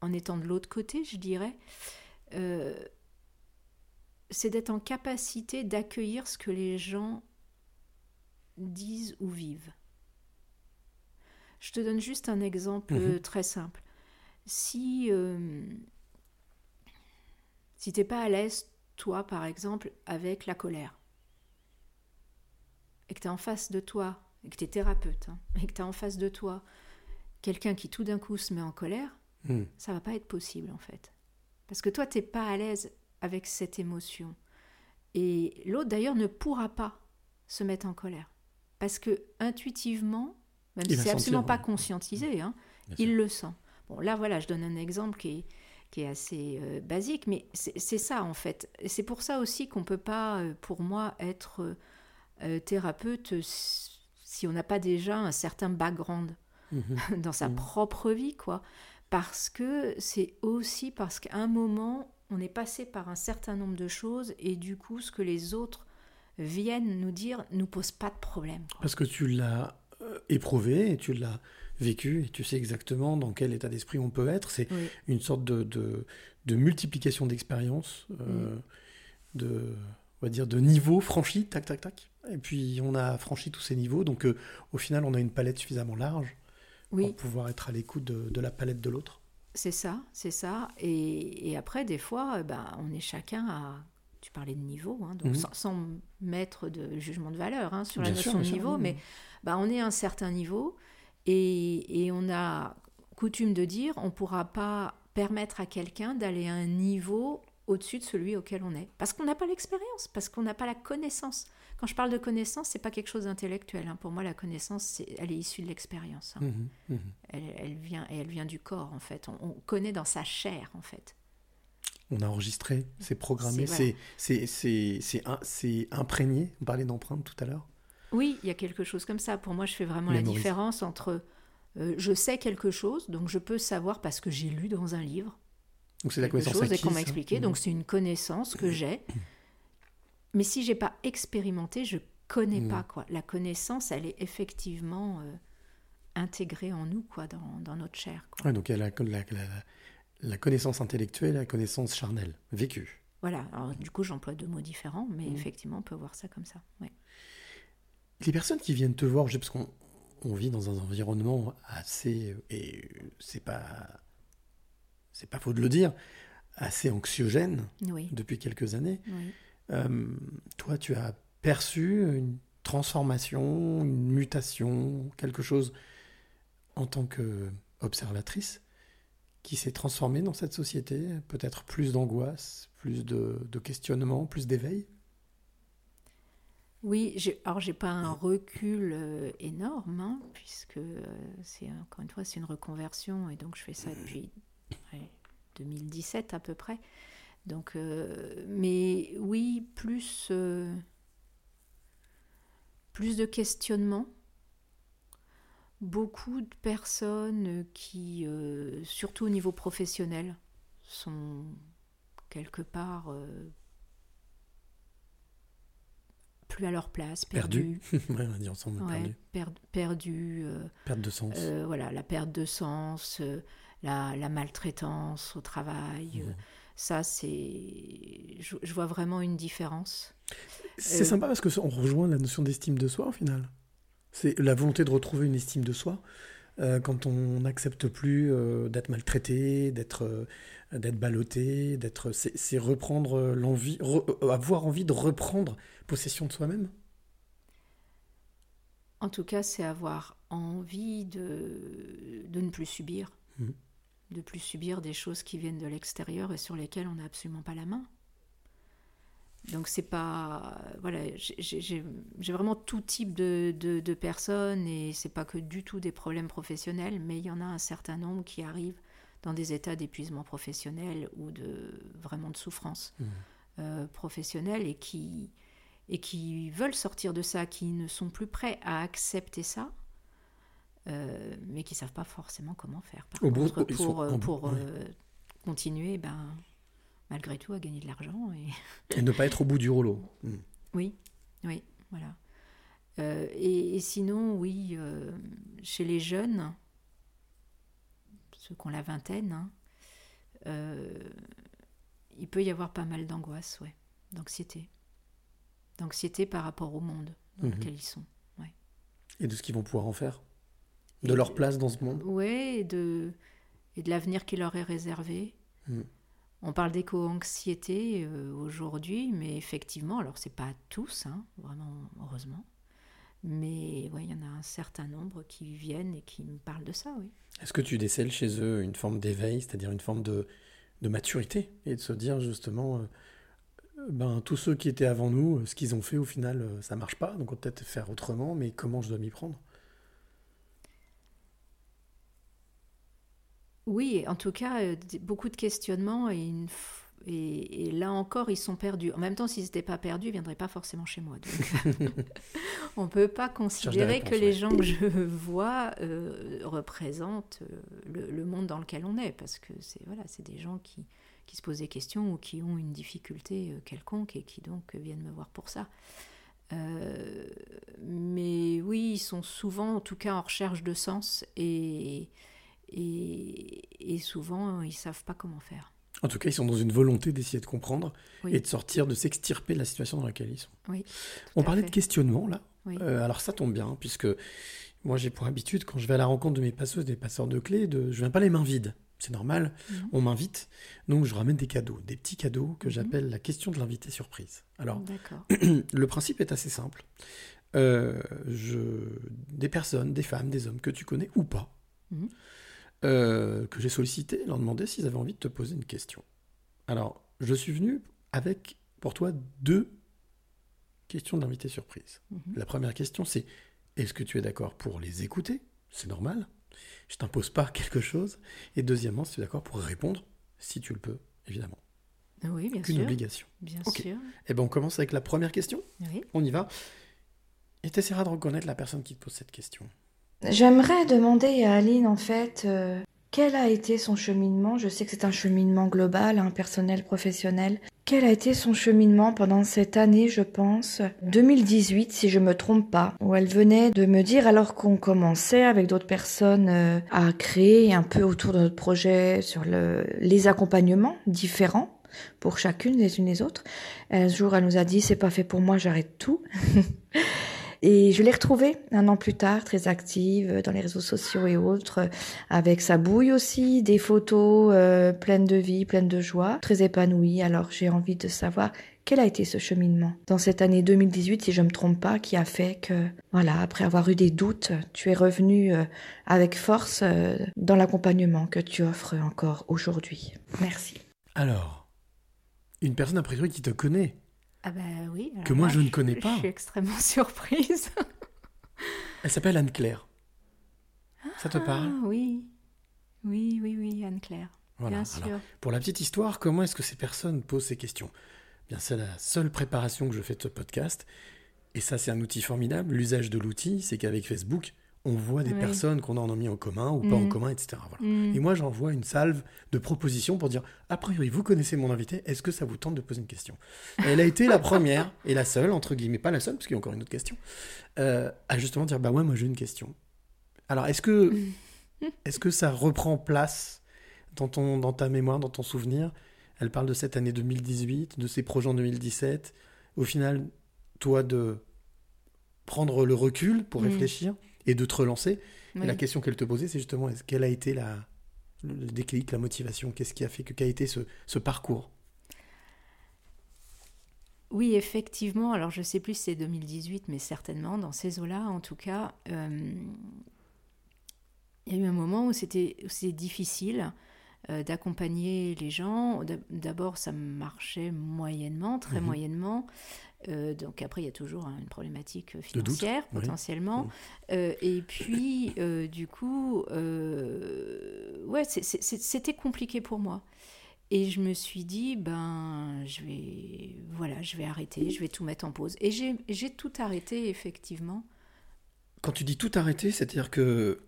en étant de l'autre côté, je dirais. Euh, c'est d'être en capacité d'accueillir ce que les gens disent ou vivent. Je te donne juste un exemple Mhm. euh, très simple. Si, euh, si t'es pas à l'aise, toi par exemple, avec la colère, et que tu es en face de toi, et que tu es thérapeute, hein, et que tu as en face de toi quelqu'un qui tout d'un coup se met en colère, Mm. ça va pas être possible en fait. Parce que toi, t'es pas à l'aise avec cette émotion. Et l'autre d'ailleurs ne pourra pas se mettre en colère. Parce que intuitivement, même Il si c'est absolument pas conscientisé, hein, il le sent. Bon, là voilà, je donne un exemple qui est, qui est assez euh, basique, mais c'est ça en fait. C'est pour ça aussi qu'on peut pas, euh, pour moi, être euh, thérapeute si on n'a pas déjà un certain background Mhm. dans sa Mhm. propre vie, quoi. Parce que c'est aussi parce qu'à un moment, on est passé par un certain nombre de choses et du coup, ce que les autres viennent nous dire nous pose pas de problème. quoi. Parce que tu l'as éprouvé et tu l'as vécu et tu sais exactement dans quel état d'esprit on peut être. C'est Oui. une sorte de, de, de multiplication d'expériences, euh, Mm. de, on va dire, de niveaux franchis, tac, tac, tac. Et puis on a franchi tous ces niveaux, donc euh, au final on a une palette suffisamment large Oui. pour pouvoir être à l'écoute de, de la palette de l'autre. C'est ça, c'est ça. Et, et après, des fois, euh, ben, on est chacun à. Tu parlais de niveau, hein, donc Mhm. sans, sans mettre de jugement de valeur hein, sur la Bien sûr, notion bien de sûr, niveau, oui. mais ben, on est à un certain niveau et, et on a coutume de dire on ne pourra pas permettre à quelqu'un d'aller à un niveau au-dessus de celui auquel on est. Parce qu'on n'a pas l'expérience, parce qu'on n'a pas la connaissance. Quand je parle de connaissance, c'est pas quelque chose d'intellectuel. hein. Pour moi, la connaissance, elle est issue de l'expérience. hein. Mhm, mhm. Elle, elle vient, et elle vient du corps, en fait. On, on connaît dans sa chair, en fait. On a enregistré, c'est programmé, C'est- c'est c'est c'est c'est un- c'est imprégné. On parlait d'empreinte tout à l'heure. Oui, il y a quelque chose comme ça. Pour moi, je fais vraiment la différence entre euh, je sais quelque chose, donc je peux savoir parce que j'ai lu dans un livre Donc c'est la connaissance chose et qu'on m'a expliqué. Mhm. Donc c'est une connaissance que j'ai. Mais si j'ai pas expérimenté, je connais pas quoi. La connaissance, elle est effectivement euh, intégrée en nous quoi, dans, dans notre chair. quoi. Ouais, donc il y a la, la- la- la connaissance intellectuelle la connaissance charnelle, vécue. Voilà. Alors du coup, j'emploie deux mots différents, mais Mhm. effectivement, on peut voir ça comme ça. ouais. Les personnes qui viennent te voir, parce qu'on on vit dans un environnement assez, et c'est pas, c'est pas faux de le dire, assez anxiogène Oui. depuis quelques années. Oui. Euh, toi, tu as perçu une transformation, une mutation, quelque chose en tant qu'observatrice qui s'est transformé dans cette société Peut-être plus d'angoisse, plus de, de questionnement, plus d'éveil? Oui, alors j'ai pas un recul euh, énorme, hein, puisque euh, c'est encore une fois c'est une reconversion et donc je fais ça depuis ouais, 2017 à peu près. Donc, euh, mais oui, plus plus de questionnements, beaucoup de personnes qui, surtout au niveau professionnel, sont quelque part plus à leur place, Perdu. Ouais, on a dit ensemble, Ouais, perdu. per- perdu, euh, Perte de sens. euh, voilà, la perte de sens, euh, la, la maltraitance au travail. Mmh. ça, c'est. Je, je vois vraiment une différence. C'est sympa parce que ça- on rejoint la notion d'estime de soi au final. C'est la volonté de retrouver une estime de soi quand on n'accepte plus d'être maltraité, d'être d'être ballotté, d'être c'est reprendre euh, l'envie, re- euh, avoir envie de reprendre possession de soi-même? En tout cas, c'est avoir envie de, de ne plus subir, Mhm. de plus subir des choses qui viennent de l'extérieur et sur lesquelles on n'a absolument pas la main. Donc c'est pas voilà, j'ai vraiment tout type de, de, de personnes et c'est pas que du tout des problèmes professionnels, mais il y en a un certain nombre qui arrivent dans des états d'épuisement professionnel ou de vraiment de souffrance Mhm. euh, professionnelle et qui et qui veulent sortir de ça, qui ne sont plus prêts à accepter ça, euh, mais qui savent pas forcément comment faire. Par Au contre, ils sont pour, euh, pour continuer, ben malgré tout, à gagner de l'argent et Et ne pas être au bout du rouleau. Mm. oui, oui, voilà. Et, et sinon, oui, chez les jeunes, ceux qui ont la vingtaine, hein, euh, il peut y avoir pas mal d'angoisse, ouais, d'anxiété. D'anxiété par rapport au monde dans Mhm. lequel ils sont. Ouais. Et de ce qu'ils vont pouvoir en faire? De leur place dans ce monde? Ouais, et de, et de l'avenir qui leur est réservé. Mm. On parle d'éco-anxiété euh, aujourd'hui, mais effectivement, alors c'est pas tous, hein, vraiment, heureusement. Mais ouais, il y en a un certain nombre qui viennent et qui me parlent de ça, oui. Est-ce que tu décèles chez eux une forme d'éveil, c'est-à-dire une forme de, maturité et de se dire justement, euh, ben, tous ceux qui étaient avant nous, ce qu'ils ont fait au final, euh, ça marche pas, donc on va peut-être faire autrement, mais comment je dois m'y prendre? Oui, en tout cas, euh, beaucoup de questionnements et, une et, et là encore, ils sont perdus. En même temps, s'ils n'étaient pas perdus, ils ne viendraient pas forcément chez moi. Donc, on ne peut pas considérer que les gens que je vois euh, représentent euh, le, le monde dans lequel on est, parce que c'est voilà, des gens qui, qui se posent des questions ou qui ont une difficulté euh, quelconque et qui donc viennent me voir pour ça. Euh, mais oui, ils sont souvent, en tout cas, en recherche de sens et, et, et souvent, ils savent pas comment faire. En tout cas, ils sont dans une volonté d'essayer de comprendre Oui. et de sortir, de s'extirper de la situation dans laquelle ils sont. Oui, On parlait fait. de questionnement là. Oui. Euh, alors ça tombe bien, puisque moi j'ai pour habitude, quand je vais à la rencontre de mes passeuses, des passeurs de clés, de... je viens pas les mains vides. C'est normal, Mhm. on m'invite, donc je ramène des cadeaux, des petits cadeaux que Mhm. j'appelle la question de l'invité surprise. Alors, le principe est assez simple. Euh, je... Des personnes, des femmes, des hommes que tu connais ou pas, Mhm. Euh, que j'ai sollicité, leur demander s'ils avaient envie de te poser une question. Alors, je suis venu avec, pour toi, deux questions de l'invité surprise. Mhm. La première question, c'est est-ce que tu es d'accord pour les écouter? C'est normal. Je t'impose pas quelque chose. Et deuxièmement, si tu es d'accord pour répondre, si tu le peux, évidemment. Oui, bien Aucune sûr. obligation. Bien sûr. Eh ben, on commence avec la première question. Oui. On y va. Et tu essaieras de reconnaître la personne qui te pose cette question. J'aimerais demander à Aline, en fait, euh, quel a été son cheminement? Je sais que c'est un cheminement global, un personnel, professionnel. Quel a été son cheminement pendant cette année, je pense, 2018, si je me trompe pas, où elle venait de me dire, alors qu'on commençait avec d'autres personnes euh, à créer un peu autour de notre projet sur le, les accompagnements différents pour chacune, les unes les autres. Un jour, elle nous a dit, c'est pas fait pour moi, j'arrête tout. Et je l'ai retrouvée un an plus tard, très active dans les réseaux sociaux et autres, euh, avec sa bouille aussi, des photos euh, pleines de vie, pleines de joie, très épanouie. Alors j'ai envie de savoir quel a été ce cheminement dans cette année 2018, si je me trompe pas, qui a fait que, voilà, après avoir eu des doutes, tu es revenu euh, avec force euh, dans l'accompagnement que tu offres encore aujourd'hui. Merci. Alors, une personne a priori qui te connaît. Ah bah oui. Que moi, là, je ne connais pas. Je suis extrêmement surprise. Elle s'appelle Anne-Claire. Ça te parle Ah oui. Oui, oui, oui, Anne-Claire. Voilà. Bien sûr. Alors, pour la petite histoire, comment est-ce que ces personnes posent ces questions? Bien, c'est la seule préparation que je fais de ce podcast. Et ça, c'est un outil formidable. L'usage de l'outil, c'est qu'avec Facebook, on voit des Oui. personnes qu'on a en mis en commun ou pas en Mhm. commun, etc. Voilà. Mhm. Et moi, j'envoie une salve de propositions pour dire a priori, vous connaissez mon invité, est-ce que ça vous tente de poser une question? Elle a été la première et la seule, entre guillemets, pas la seule, parce qu'il y a encore une autre question, euh, à justement dire bah ouais, moi j'ai une question. Alors, est-ce que, est-ce que ça reprend place dans, ton, dans ta mémoire, dans ton souvenir? Elle parle de cette année 2018, de ses projets en 2017. Au final, toi, de prendre le recul pour Mhm. réfléchir et de te relancer. Et Oui. la question qu'elle te posait, c'est justement est-ce quelle a été la, le déclic, la motivation? Qu'est-ce qui a fait que qu'a été ce, ce parcours? Oui, effectivement. Alors, je sais plus si c'est 2018, mais certainement, dans ces eaux-là, en tout cas, euh, il y a eu un moment où c'était difficile euh, d'accompagner les gens. D'ab- D'abord, ça marchait moyennement, très Mhm. moyennement. Euh, donc après, il y a toujours hein, une problématique doute, financière, oui. potentiellement. Euh, et puis, euh, du coup, euh, ouais, c'était compliqué pour moi. Et je me suis dit, ben, je vais, voilà, je vais arrêter, je vais tout mettre en pause. Et j'ai tout arrêté, effectivement. Quand tu dis tout arrêter, c'est-à-dire que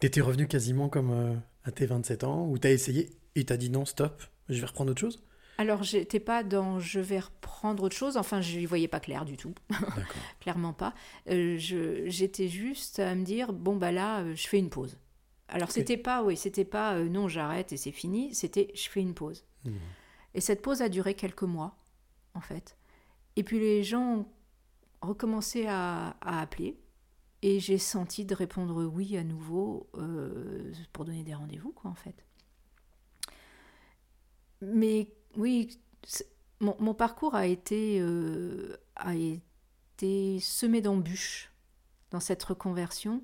tu étais revenu quasiment comme euh, à tes 27 ans, où tu as essayé et tu as dit non, stop, je vais reprendre autre chose? Alors, j'étais pas dans je vais reprendre autre chose. Enfin, je n'y voyais pas clair du tout. Clairement pas. Euh, J'étais juste à me dire bon, bah là, euh, je fais une pause. Alors, Ok. c'était pas, oui, c'était pas euh, non, j'arrête et c'est fini. C'était je fais une pause. Et cette pause a duré quelques mois, en fait. Et puis les gens ont recommencé à, à appeler. Et j'ai senti de répondre oui à nouveau euh, pour donner des rendez-vous, quoi, en fait. Mais oui, mon, mon parcours a été, euh, a été semé d'embûches dans cette reconversion.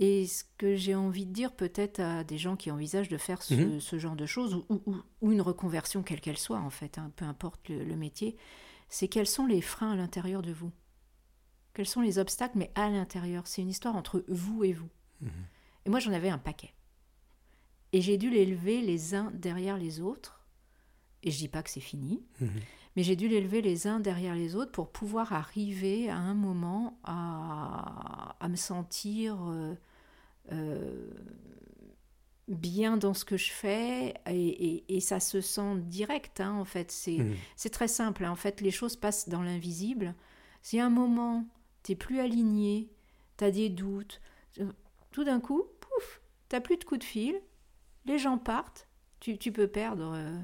Et ce que j'ai envie de dire peut-être à des gens qui envisagent de faire ce, Mhm. ce genre de choses, ou, ou- une reconversion quelle qu'elle soit, en fait, hein, peu importe le, le métier, c'est quels sont les freins à l'intérieur de vous? Quels sont les obstacles, mais à l'intérieur? C'est une histoire entre vous et vous. Et moi, j'en avais un paquet. Et j'ai dû les lever les uns derrière les autres. Et je dis pas que c'est fini, mais j'ai dû les lever les uns derrière les autres pour pouvoir arriver à un moment à, à me sentir euh, euh, bien dans ce que je fais. Et, et- et ça se sent direct, hein, en fait. C'est Mhm. très simple. hein. En fait, les choses passent dans l'invisible. Si à un moment, t'es plus aligné, t'as des doutes, euh, tout d'un coup, pouf, t'as plus de coup de fil, les gens partent, tu, tu peux perdre euh,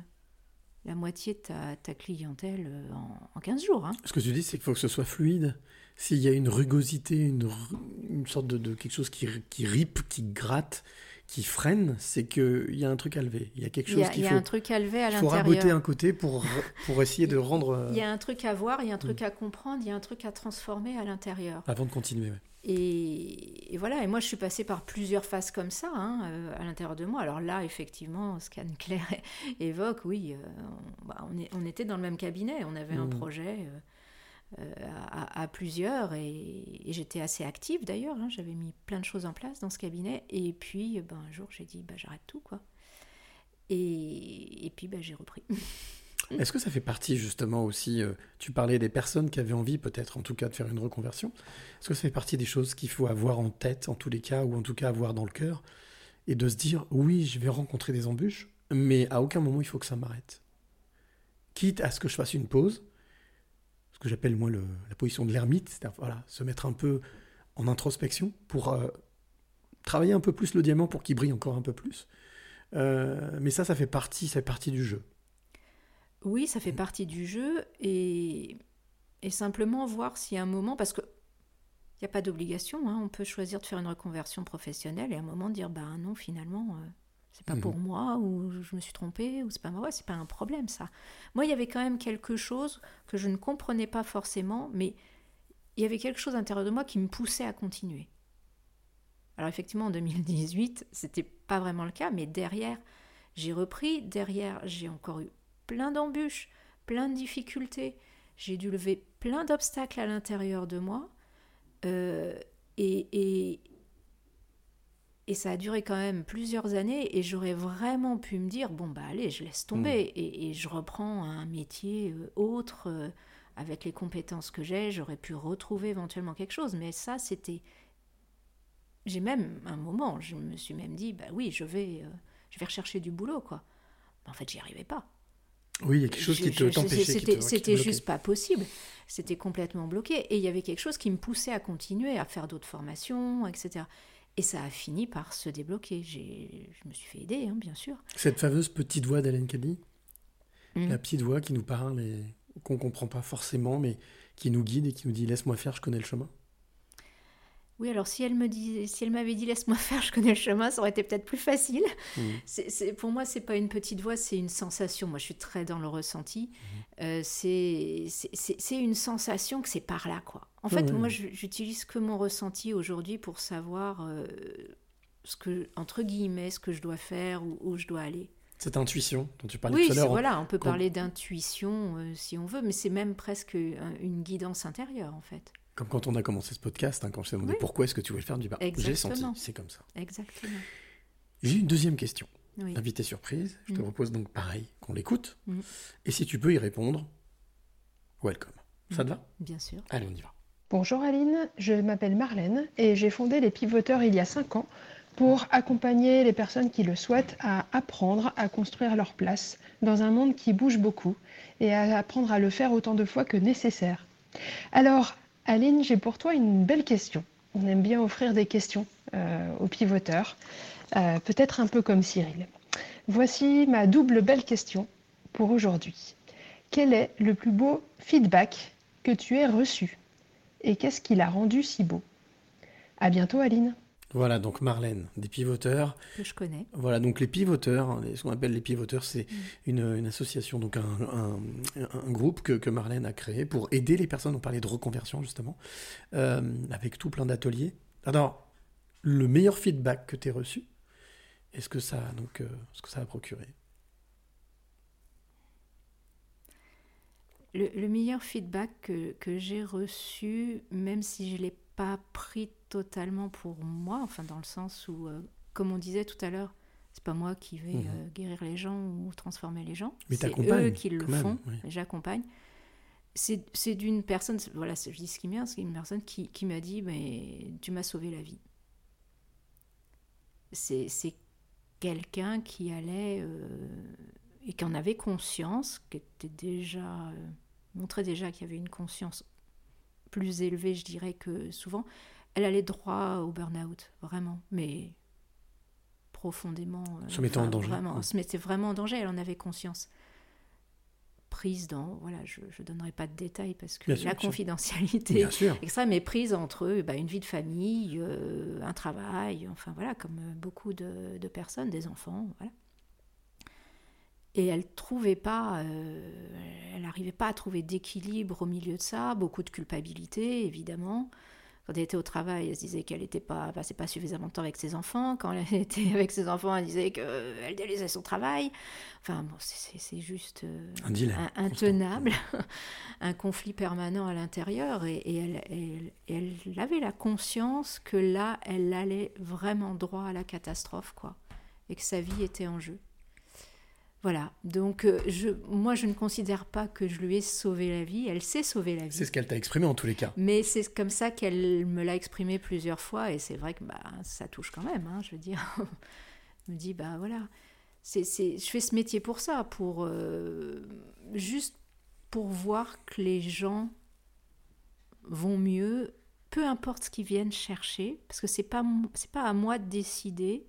la moitié de ta, clientèle euh, en, en 15 jours. hein. Ce que tu dis, c'est qu'il faut que ce soit fluide. S'il y a une rugosité, une, sorte de, de quelque chose qui, qui ripe, qui gratte, qui freine, c'est qu'il y a un truc à lever. Il y a quelque chose a, il qu'il y a faut. un truc à lever à il faut raboter l'intérieur. un côté pour, pour essayer de rendre. euh, Il y a un truc à voir, il y a un truc à comprendre, il y a un truc à transformer à l'intérieur. Avant de continuer. Et, et voilà, et moi je suis passée par plusieurs phases comme ça hein, euh, à l'intérieur de moi. Alors là, effectivement, ce qu'Anne-Claire évoque, oui, euh, on, bah, on est- on était dans le même cabinet, on avait un Mhm. projet euh, à, plusieurs et, j'étais assez active d'ailleurs, hein, j'avais mis plein de choses en place dans ce cabinet. Et puis ben, un jour j'ai dit, bah, j'arrête tout quoi. Et, et puis bah, j'ai repris. Est-ce que ça fait partie justement aussi, euh, tu parlais des personnes qui avaient envie peut-être en tout cas de faire une reconversion, est-ce que ça fait partie des choses qu'il faut avoir en tête en tous les cas, ou en tout cas avoir dans le cœur, et de se dire oui je vais rencontrer des embûches, mais à aucun moment il faut que ça m'arrête? Quitte à ce que je fasse une pause, j'appelle moi la position de l'ermite, c'est-à-dire se mettre un peu en introspection pour euh, travailler un peu plus le diamant pour qu'il brille encore un peu plus. Euh, mais ça, ça fait partie, ça fait partie du jeu. Oui, ça fait partie du jeu et, simplement voir y a un moment, parce que il n'y a pas d'obligation, hein, on peut choisir de faire une reconversion professionnelle et à un moment dire bah non finalement euh, c'est pas Mhm. pour moi ou je me suis trompée ou c'est pas moi, c'est pas un problème ça. Moi il y avait quand même quelque chose que je ne comprenais pas forcément, mais il y avait quelque chose à l'intérieur de moi qui me poussait à continuer. Alors effectivement en 2018 c'était pas vraiment le cas, mais derrière j'ai repris, derrière j'ai encore eu plein d'embûches, plein de difficultés. J'ai dû lever plein d'obstacles à l'intérieur de moi. Euh, et, et, et ça a duré quand même plusieurs années. Et j'aurais vraiment pu me dire bon, bah allez, je laisse tomber. Et, et je reprends un métier euh, autre euh, avec les compétences que j'ai. J'aurais pu retrouver éventuellement quelque chose. Mais ça, c'était. J'ai même un moment, je me suis même dit bah oui, je vais, euh, je vais rechercher du boulot, quoi. Mais en fait, j'y arrivais pas. Oui, il y a quelque chose qui te Je- t'empêchait, qui te- C'était juste pas possible. C'était complètement bloqué. Et il y avait quelque chose qui me poussait à continuer, à faire d'autres formations, etc. Et ça a fini par se débloquer. J'ai- Je me suis fait aider, hein, bien sûr. Cette fameuse petite voix d'Hélène Caddy, Mhm. la petite voix qui nous parle et qu'on comprend pas forcément, mais qui nous guide et qui nous dit laisse-moi faire, je connais le chemin. Oui, alors si elle me dit, si elle m'avait dit laisse-moi faire, je connais le chemin, ça aurait été peut-être plus facile. Mhm. C'est- pour moi, c'est pas une petite voix, c'est une sensation. Moi, je suis très dans le ressenti. Euh, c'est une sensation que c'est par là, quoi. En fait, moi, j'utilise que mon ressenti aujourd'hui pour savoir euh, ce que, entre guillemets, ce que je dois faire ou où je dois aller. Cette intuition dont tu parlais Oui, tout à l'heure. voilà, on peut parler d'intuition euh, si on veut, mais c'est même presque un- une guidance intérieure, en fait. Comme quand on a commencé ce podcast, hein, quand je t'ai demandé Oui. pourquoi est-ce que tu voulais le faire, du bah, j'ai Exactement. senti, c'est comme ça. Exactement. J'ai une deuxième question. Oui. Invité surprise, je te Mhm. propose donc pareil, qu'on l'écoute. Mhm. Et si tu peux y répondre, welcome. Ça te va? Bien sûr. Allez, on y va. Bonjour Aline, je m'appelle Marlène et j'ai fondé les Pivoteurs il y a 5 ans pour accompagner les personnes qui le souhaitent à apprendre à construire leur place dans un monde qui bouge beaucoup et à apprendre à le faire autant de fois que nécessaire. Alors, Aline, j'ai pour toi une belle question. On aime bien offrir des questions euh, aux pivoteurs, euh, peut-être un peu comme Cyril. Voici ma double belle question pour aujourd'hui. Quel est le plus beau feedback que tu aies reçu et qu'est-ce qui l'a rendu si beau? À bientôt, Aline. Voilà, donc Marlène, des pivoteurs. Que je connais. Voilà, donc les pivoteurs, hein, ce qu'on appelle les pivoteurs, c'est Mm. une, une association, donc un, un- un groupe que, que Marlène a créé pour aider les personnes, on parlait de reconversion justement, euh, avec tout plein d'ateliers. Alors, le meilleur feedback que tu as reçu, est-ce que ça, donc, euh, ce que ça a procuré? Le, le meilleur feedback que, que j'ai reçu, même si je ne l'ai pas pris totalement pour moi, enfin dans le sens où, euh, comme on disait tout à l'heure, c'est pas moi qui vais Mhm. euh, guérir les gens ou transformer les gens, Mais c'est eux qui le même, font, oui. j'accompagne. C'est d'une personne, voilà, je dis ce qui vient, c'est une personne qui, qui m'a dit, mais tu m'as sauvé la vie. C'est c'est quelqu'un qui allait euh, et qui en avait conscience, qui était déjà montrait déjà qu'il y avait une conscience plus élevé, je dirais, que souvent, elle allait droit au burn-out, vraiment, mais profondément. euh, Se mettant en danger. Vraiment, Mm. se mettait vraiment en danger, elle en avait conscience. Prise dans, voilà, je ne donnerai pas de détails parce que Bien la sûr. confidentialité sûr. extrême est prise entre eux, bah, une vie de famille, euh, un travail, enfin voilà, comme euh, beaucoup de, de personnes, des enfants, voilà. Et elle trouvait pas, euh, elle n'arrivait pas à trouver d'équilibre au milieu de ça, beaucoup de culpabilité évidemment. Quand elle était au travail, elle se disait qu'elle n'était pas, passait pas suffisamment de temps avec ses enfants. Quand elle était avec ses enfants, elle disait qu'elle délaissait son travail. Enfin bon, c'est- juste euh, Un dilemme un- intenable, un conflit permanent à l'intérieur. Et, et elle, elle- elle avait la conscience que là, elle allait vraiment droit à la catastrophe, quoi, et que sa vie était en jeu. Voilà, donc euh, je, moi je ne considère pas que je lui ai sauvé la vie, elle s'est sauver la vie. C'est ce qu'elle t'a exprimé en tous les cas. Mais c'est comme ça qu'elle me l'a exprimé plusieurs fois et c'est vrai que bah, ça touche quand même. hein, je veux dire, je me dis bah voilà, c'est, je fais ce métier pour ça, pour euh, juste pour voir que les gens vont mieux, peu importe ce qu'ils viennent chercher, parce que c'est pas c'est pas à moi de décider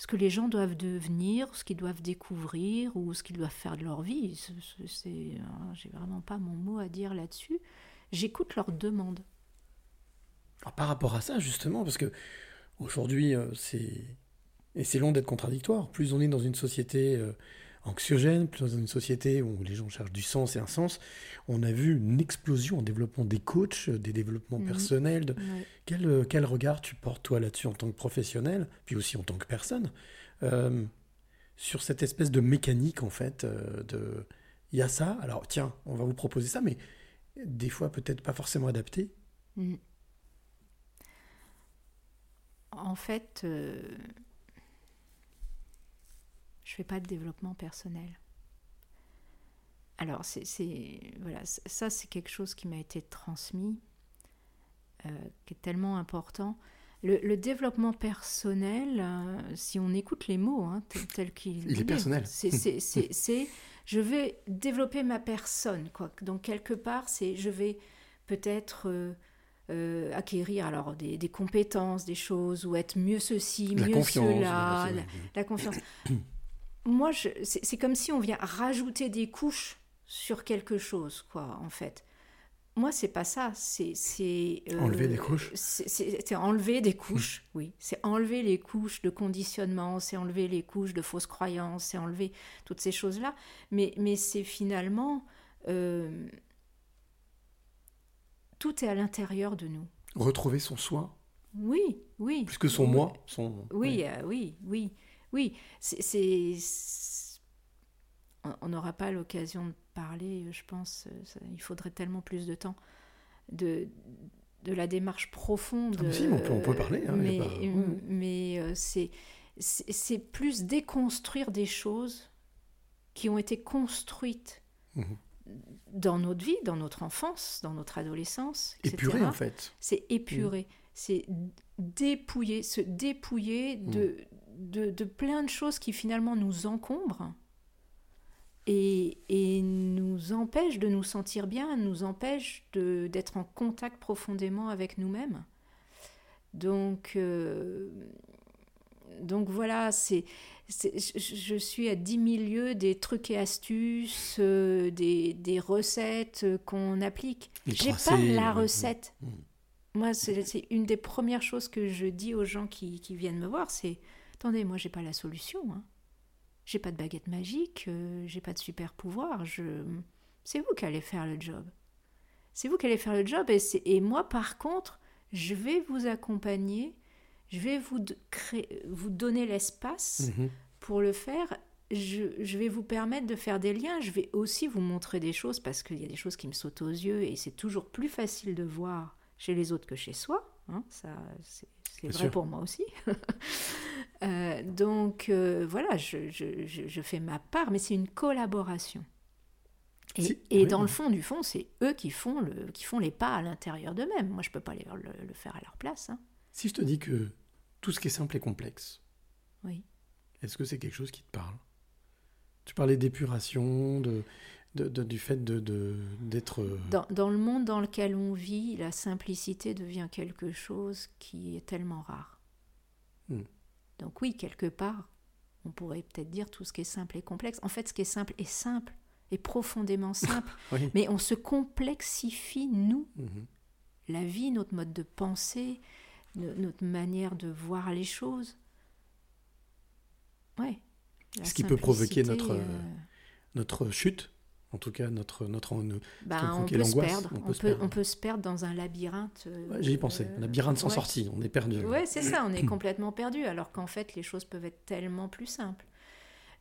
ce que les gens doivent devenir, ce qu'ils doivent découvrir ou ce qu'ils doivent faire de leur vie. C'est, hein, j'ai vraiment pas mon mot à dire là-dessus. J'écoute leurs demandes. Par rapport à ça, justement, parce que aujourd'hui, euh, c'est. Et c'est long d'être contradictoire. Plus on est dans une société euh, anxiogène, est dans une société où les gens cherchent du sens et un sens, on a vu une explosion en développement des coachs, des développements Mhm. personnels. de- Ouais. Quel, quel regard tu portes, toi, là-dessus, en tant que professionnel, puis aussi en tant que personne, euh, sur cette espèce de mécanique, en fait, euh, de. Il y a ça, alors tiens, on va vous proposer ça, mais des fois peut-être pas forcément adapté. Mm. En fait, euh, je fais pas de développement personnel. Alors, c'est, voilà, ça, c'est quelque chose qui m'a été transmis, euh, qui est tellement important. Le, le développement personnel, euh, si on écoute les mots hein, tel- tels qu'ils Il est personnel. c'est, je vais développer ma personne. Quoi. Donc, quelque part, c'est je vais peut-être euh, euh, acquérir alors des, des compétences, des choses, ou être mieux ceci, La mieux cela, la, la confiance. Moi, c'est comme si on vient rajouter des couches sur quelque chose, quoi, en fait. Moi, c'est pas ça. C'est c'est, euh, Enlever des couches? c'est- enlever des couches, oui. C'est enlever les couches de conditionnement, c'est enlever les couches de fausses croyances, c'est enlever toutes ces choses-là. Mais, mais c'est finalement. euh, tout est à l'intérieur de nous. Retrouver son soi, Oui, oui. plus que son Oui. moi, son. Oui, euh, oui, oui, oui. C'est, on- n'aura pas l'occasion de parler, je pense. euh, ça- il faudrait tellement plus de temps de de la démarche profonde. Ah, si, on peut- on peut euh, parler, hein, mais pas- mais euh, c'est c'est plus déconstruire des choses qui ont été construites Mhm. dans notre vie, dans notre enfance, dans notre adolescence, etc. Épuré, en fait. C'est épurer, c'est dépouiller, se dépouiller de, de, de plein de choses qui finalement nous encombrent et, et nous empêchent de nous sentir bien, nous empêchent d'être en contact profondément avec nous-mêmes. Donc, euh, donc voilà, c'est, je, suis à 10 000 lieues des trucs et astuces, euh, des, des recettes euh, qu'on applique. J'ai pas 3C, la recette. mm. Moi, c'est une des premières choses que je dis aux gens qui, qui viennent me voir, c'est attendez, moi, j'ai pas la solution. Hein. J'ai pas de baguette magique, euh, j'ai pas de super pouvoir. Je... C'est vous qui allez faire le job. C'est vous qui allez faire le job. Et, moi, par contre, je vais vous accompagner, je vais vous, créer, vous donner l'espace Mhm. pour le faire. Je, je vais vous permettre de faire des liens. Je vais aussi vous montrer des choses parce qu'il y a des choses qui me sautent aux yeux et c'est toujours plus facile de voir chez les autres que chez soi. hein. Ça, c'est vrai sûr. pour moi aussi. Euh, donc euh, voilà, je, je- je- fais ma part, mais c'est une collaboration. Et, Si, et oui, dans oui. le fond du fond, c'est eux qui font, le, qui font les pas à l'intérieur d'eux-mêmes. Moi, je peux pas les- le, le faire à leur place. hein. Si je te dis que tout ce qui est simple est complexe, Oui. est-ce que c'est quelque chose qui te parle? Tu parlais d'épuration, de, de- de- du fait de- de- d'être. euh, Dans, dans le monde dans lequel on vit, la simplicité devient quelque chose qui est tellement rare. Hmm. Donc oui, quelque part, on pourrait peut-être dire tout ce qui est simple est complexe. En fait, ce qui est simple est simple, est profondément simple, Oui. mais on se complexifie, nous, Mhm. la vie, notre mode de pensée, no- notre manière de voir les choses. Ouais. Ce qui peut provoquer notre, euh, notre chute, en tout cas notre, notre, qui ben, peut on peut se perdre. On, peut, se perdre. on peut se perdre dans un labyrinthe. euh, Ouais, J'y ai pensé, euh, un labyrinthe sans ouais. sortie, on est perdu. Ouais, c'est ça, on est complètement perdu, alors qu'en fait, les choses peuvent être tellement plus simples.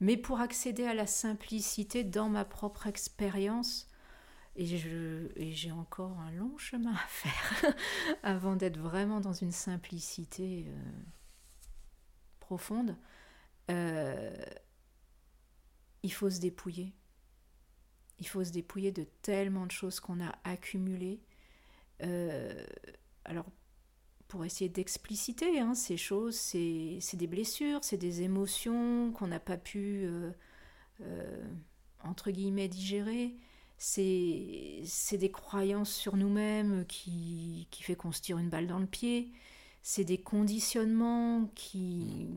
Mais pour accéder à la simplicité dans ma propre expérience, et j'ai encore un long chemin à faire avant d'être vraiment dans une simplicité euh, profonde, euh, il faut se dépouiller. Il faut se dépouiller de tellement de choses qu'on a accumulées. Euh, alors, pour essayer d'expliciter hein, ces choses, c'est des blessures, c'est des émotions qu'on n'a pas pu, euh, euh, entre guillemets, digérer. C'est des croyances sur nous-mêmes qui, qui fait qu'on se tire une balle dans le pied. C'est des conditionnements qui,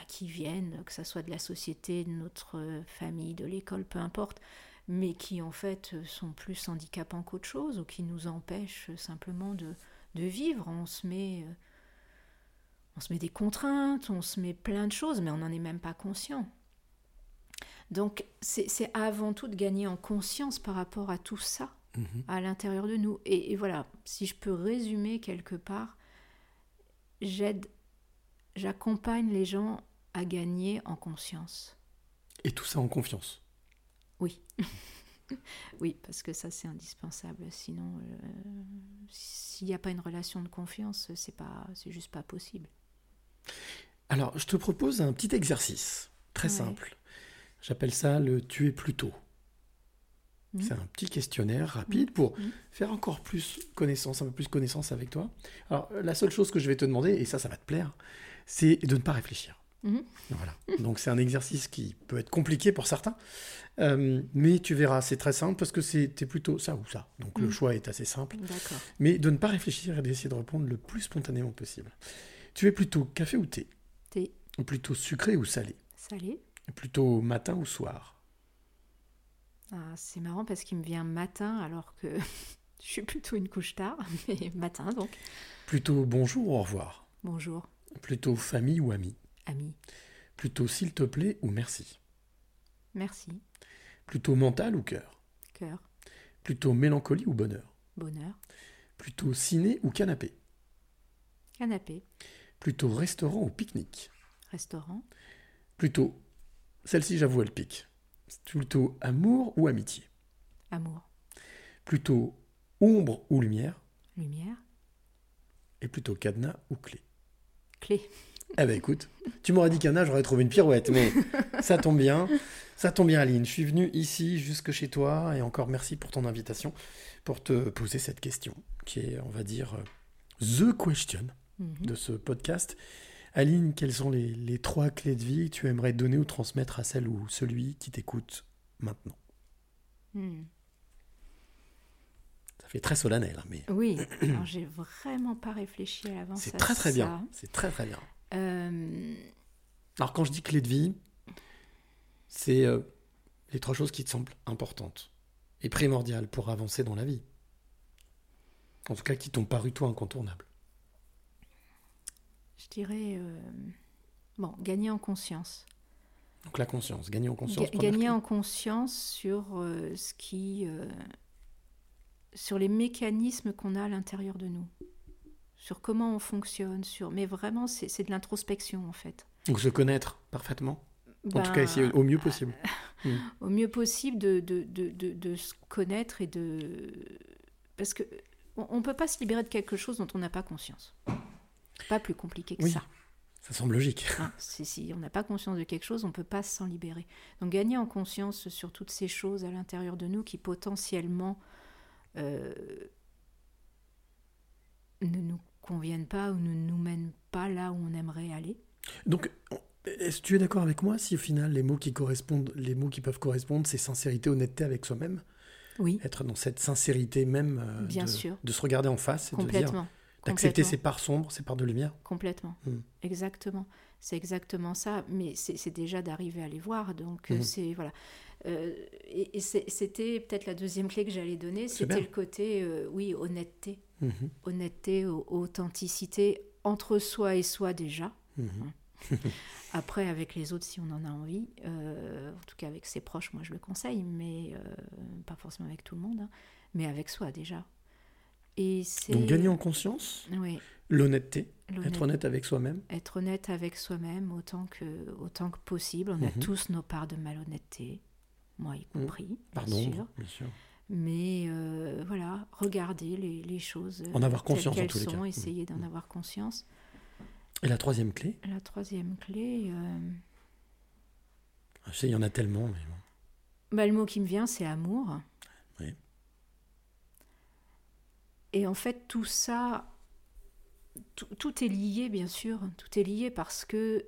bah, qui viennent, que ce soit de la société, de notre famille, de l'école, peu importe, mais qui en fait sont plus handicapants qu'autre chose ou qui nous empêchent simplement de, de vivre. On se met, euh, on se met des contraintes, on se met plein de choses, mais on n'en est même pas conscient. Donc c'est avant tout de gagner en conscience par rapport à tout ça Mhm. à l'intérieur de nous. Et, et voilà, si je peux résumer quelque part, j'aide, j'accompagne les gens à gagner en conscience. Et tout ça en confiance. Oui. oui, parce que ça c'est indispensable. Sinon, euh, s'il n'y a pas une relation de confiance, c'est pas, c'est juste pas possible. Alors, je te propose un petit exercice, très Ouais. simple. J'appelle ça le tu es plus tôt. Mhm. C'est un petit questionnaire rapide pour Mhm. faire encore plus connaissance, un peu plus connaissance avec toi. Alors, la seule chose que je vais te demander, et ça, ça va te plaire, c'est de ne pas réfléchir. Mhm. Voilà. Donc, c'est un exercice qui peut être compliqué pour certains, euh, mais tu verras, c'est très simple parce que c'était plutôt ça ou ça. Donc, le Mhm. choix est assez simple. Mais de ne pas réfléchir et d'essayer de répondre le plus spontanément possible. Tu es plutôt café ou thé? Thé. Plutôt sucré ou salé? Salé. Plutôt matin ou soir? Ah, c'est marrant parce qu'il me vient matin alors que je suis plutôt une couche tard, mais matin donc. Plutôt bonjour ou au revoir? Bonjour, Plutôt famille ou ami ami. Plutôt s'il te plaît ou merci Merci. Plutôt mental ou cœur Cœur. Plutôt mélancolie ou bonheur Bonheur. Plutôt ciné ou canapé Canapé. Plutôt restaurant ou pique-nique Restaurant. Plutôt, celle-ci j'avoue elle pique. Plutôt amour ou amitié Amour. Plutôt ombre ou lumière Lumière. Et plutôt cadenas ou clé Clé. Eh ben écoute, tu m'aurais dit cadenas, j'aurais trouvé une pirouette, mais ça tombe bien. Ça tombe bien Aline, je suis venu ici jusque chez toi et encore merci pour ton invitation pour te poser cette question qui est, on va dire, euh, the question Mhm. de ce podcast. Aline, quelles sont les, les trois clés de vie que tu aimerais donner ou transmettre à celle ou celui qui t'écoute maintenant? Hmm. Ça fait très solennel, hein, mais Oui, j'ai vraiment pas réfléchi à l'avance. c'est très très bien. C'est très très bien. Euh, Alors quand je dis clé de vie, c'est euh, les trois choses qui te semblent importantes et primordiales pour avancer dans la vie. En tout cas, qui t'ont paru toi incontournables. je dirais, euh, bon, gagner en conscience. Donc la conscience, gagner en conscience. Ga- gagner en conscience sur ce qui, sur les mécanismes qu'on a à l'intérieur de nous, sur comment on fonctionne, sur, mais vraiment c'est de l'introspection en fait. Donc se connaître parfaitement. En tout Ben, cas, essayer au mieux possible. Mm. au mieux possible de, de, de, se connaître et de... Parce que on ne peut pas se libérer de quelque chose dont on n'a pas conscience. Pas plus compliqué que Oui. ça. Ça semble logique. Hein, c'est- si on n'a pas conscience de quelque chose, on ne peut pas s'en libérer. Donc gagner en conscience sur toutes ces choses à l'intérieur de nous qui potentiellement euh, ne nous conviennent pas ou ne nous mènent pas là où on aimerait aller. Donc Est-ce que tu es d'accord avec moi si au final les mots qui correspondent, les mots qui peuvent correspondre, c'est sincérité, honnêteté avec soi-même? Oui. Être dans cette sincérité même euh, Bien de, sûr. de se regarder en face et de dire Complètement. d'accepter ses parts sombres, ses parts de lumière. Complètement. Mm. Exactement. C'est exactement ça. Mais c'est déjà d'arriver à les voir. Donc, euh, Mhm. c'est. Voilà. Euh, et c'était peut-être la deuxième clé que j'allais donner. C'était le côté, euh, oui, honnêteté. Mhm. Honnêteté, au- authenticité entre soi et soi déjà. Mhm. Après, avec les autres, si on en a envie, euh, en tout cas avec ses proches, moi je le conseille, mais euh, pas forcément avec tout le monde, hein, mais avec soi déjà. Et Donc gagner en conscience, Oui. l'honnêteté, L'honnêteté. être honnête avec soi-même. Être honnête avec soi-même autant que, autant que possible. On a Mhm. tous nos parts de malhonnêteté, moi y Mhm. compris, Pardon, sûr. bien sûr. Mais euh, voilà, regarder les, les choses. En avoir conscience, en tous les cas. Essayer d'en Mhm. avoir conscience. Et la troisième clé, La troisième clé, euh, je sais, il y en a tellement, mais bon. bah, le mot qui me vient, c'est amour. Oui. Et en fait, tout ça, tout, tout est lié, bien sûr. Tout est lié parce que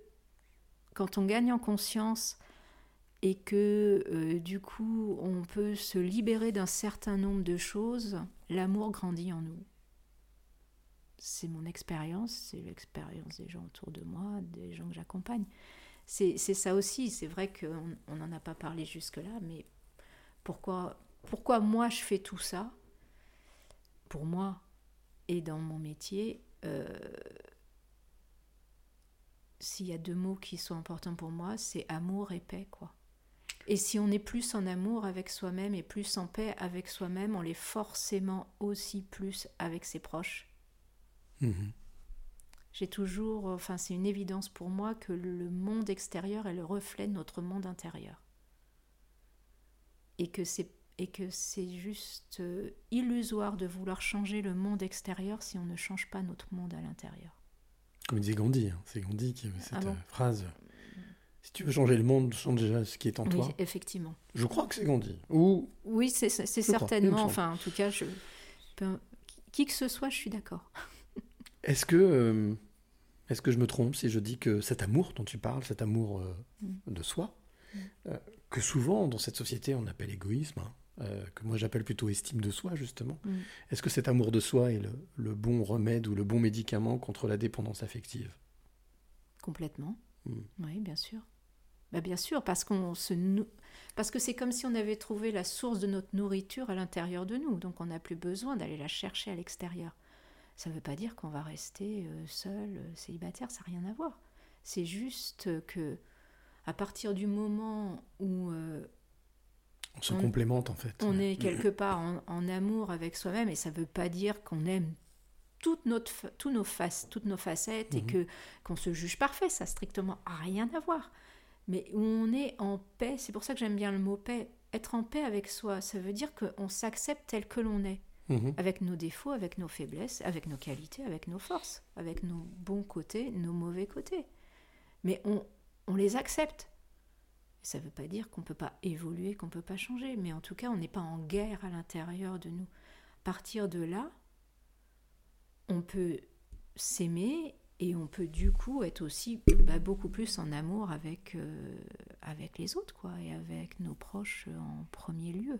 quand on gagne en conscience et que euh, du coup on peut se libérer d'un certain nombre de choses, l'amour grandit en nous. C'est mon expérience, c'est l'expérience des gens autour de moi, des gens que j'accompagne. C'est ça aussi, c'est vrai qu'on n'en a pas parlé jusque-là, mais pourquoi, pourquoi moi je fais tout ça? Pour moi et dans mon métier, euh, s'il y a deux mots qui sont importants pour moi, c'est amour et paix, quoi. Et si on est plus en amour avec soi-même et plus en paix avec soi-même, on l'est forcément aussi plus avec ses proches. Mhm. J'ai toujours, enfin c'est une évidence pour moi que le monde extérieur est le reflet de notre monde intérieur. Et que c'est et que c'est juste euh, illusoire de vouloir changer le monde extérieur si on ne change pas notre monde à l'intérieur. Comme disait Gandhi, hein, c'est Gandhi qui avait cette Ah bon? euh, phrase. Si tu veux changer le monde, change déjà ce qui est en Oui, toi. effectivement. Je crois que c'est Gandhi. Ou Oui, c'est crois, certainement, enfin en tout cas, je, qui que ce soit, je suis d'accord. Est-ce que, euh, est-ce que je me trompe si je dis que cet amour dont tu parles, cet amour euh, Mm. de soi, euh, que souvent dans cette société on appelle égoïsme, hein, que moi j'appelle plutôt estime de soi justement, Mm. est-ce que cet amour de soi est le, le bon remède ou le bon médicament contre la dépendance affective? Complètement. Mm. Oui, bien sûr. Bah, bien sûr, parce qu'on se parce que c'est comme si on avait trouvé la source de notre nourriture à l'intérieur de nous, donc on n'a plus besoin d'aller la chercher à l'extérieur. Ça ne veut pas dire qu'on va rester euh, seul, euh, célibataire, ça n'a rien à voir. C'est juste que à partir du moment où euh, On se complémente en fait. on est quelque part en, en amour avec soi-même, et ça ne veut pas dire qu'on aime toute notre, fa- tous nos faces, toutes nos facettes, et Mhm. que qu'on se juge parfait, ça a strictement rien à voir. Mais où on est en paix, c'est pour ça que j'aime bien le mot paix. Être en paix avec soi, ça veut dire qu'on s'accepte tel que l'on est, Mhm. avec nos défauts, avec nos faiblesses, avec nos qualités, avec nos forces, avec nos bons côtés, nos mauvais côtés. Mais on, on les accepte. Ça ne veut pas dire qu'on ne peut pas évoluer, qu'on ne peut pas changer, mais en tout cas, on n'est pas en guerre à l'intérieur de nous. À partir de là, on peut s'aimer et on peut du coup être aussi bah, beaucoup plus en amour avec, euh, avec les autres, quoi, et avec nos proches en premier lieu.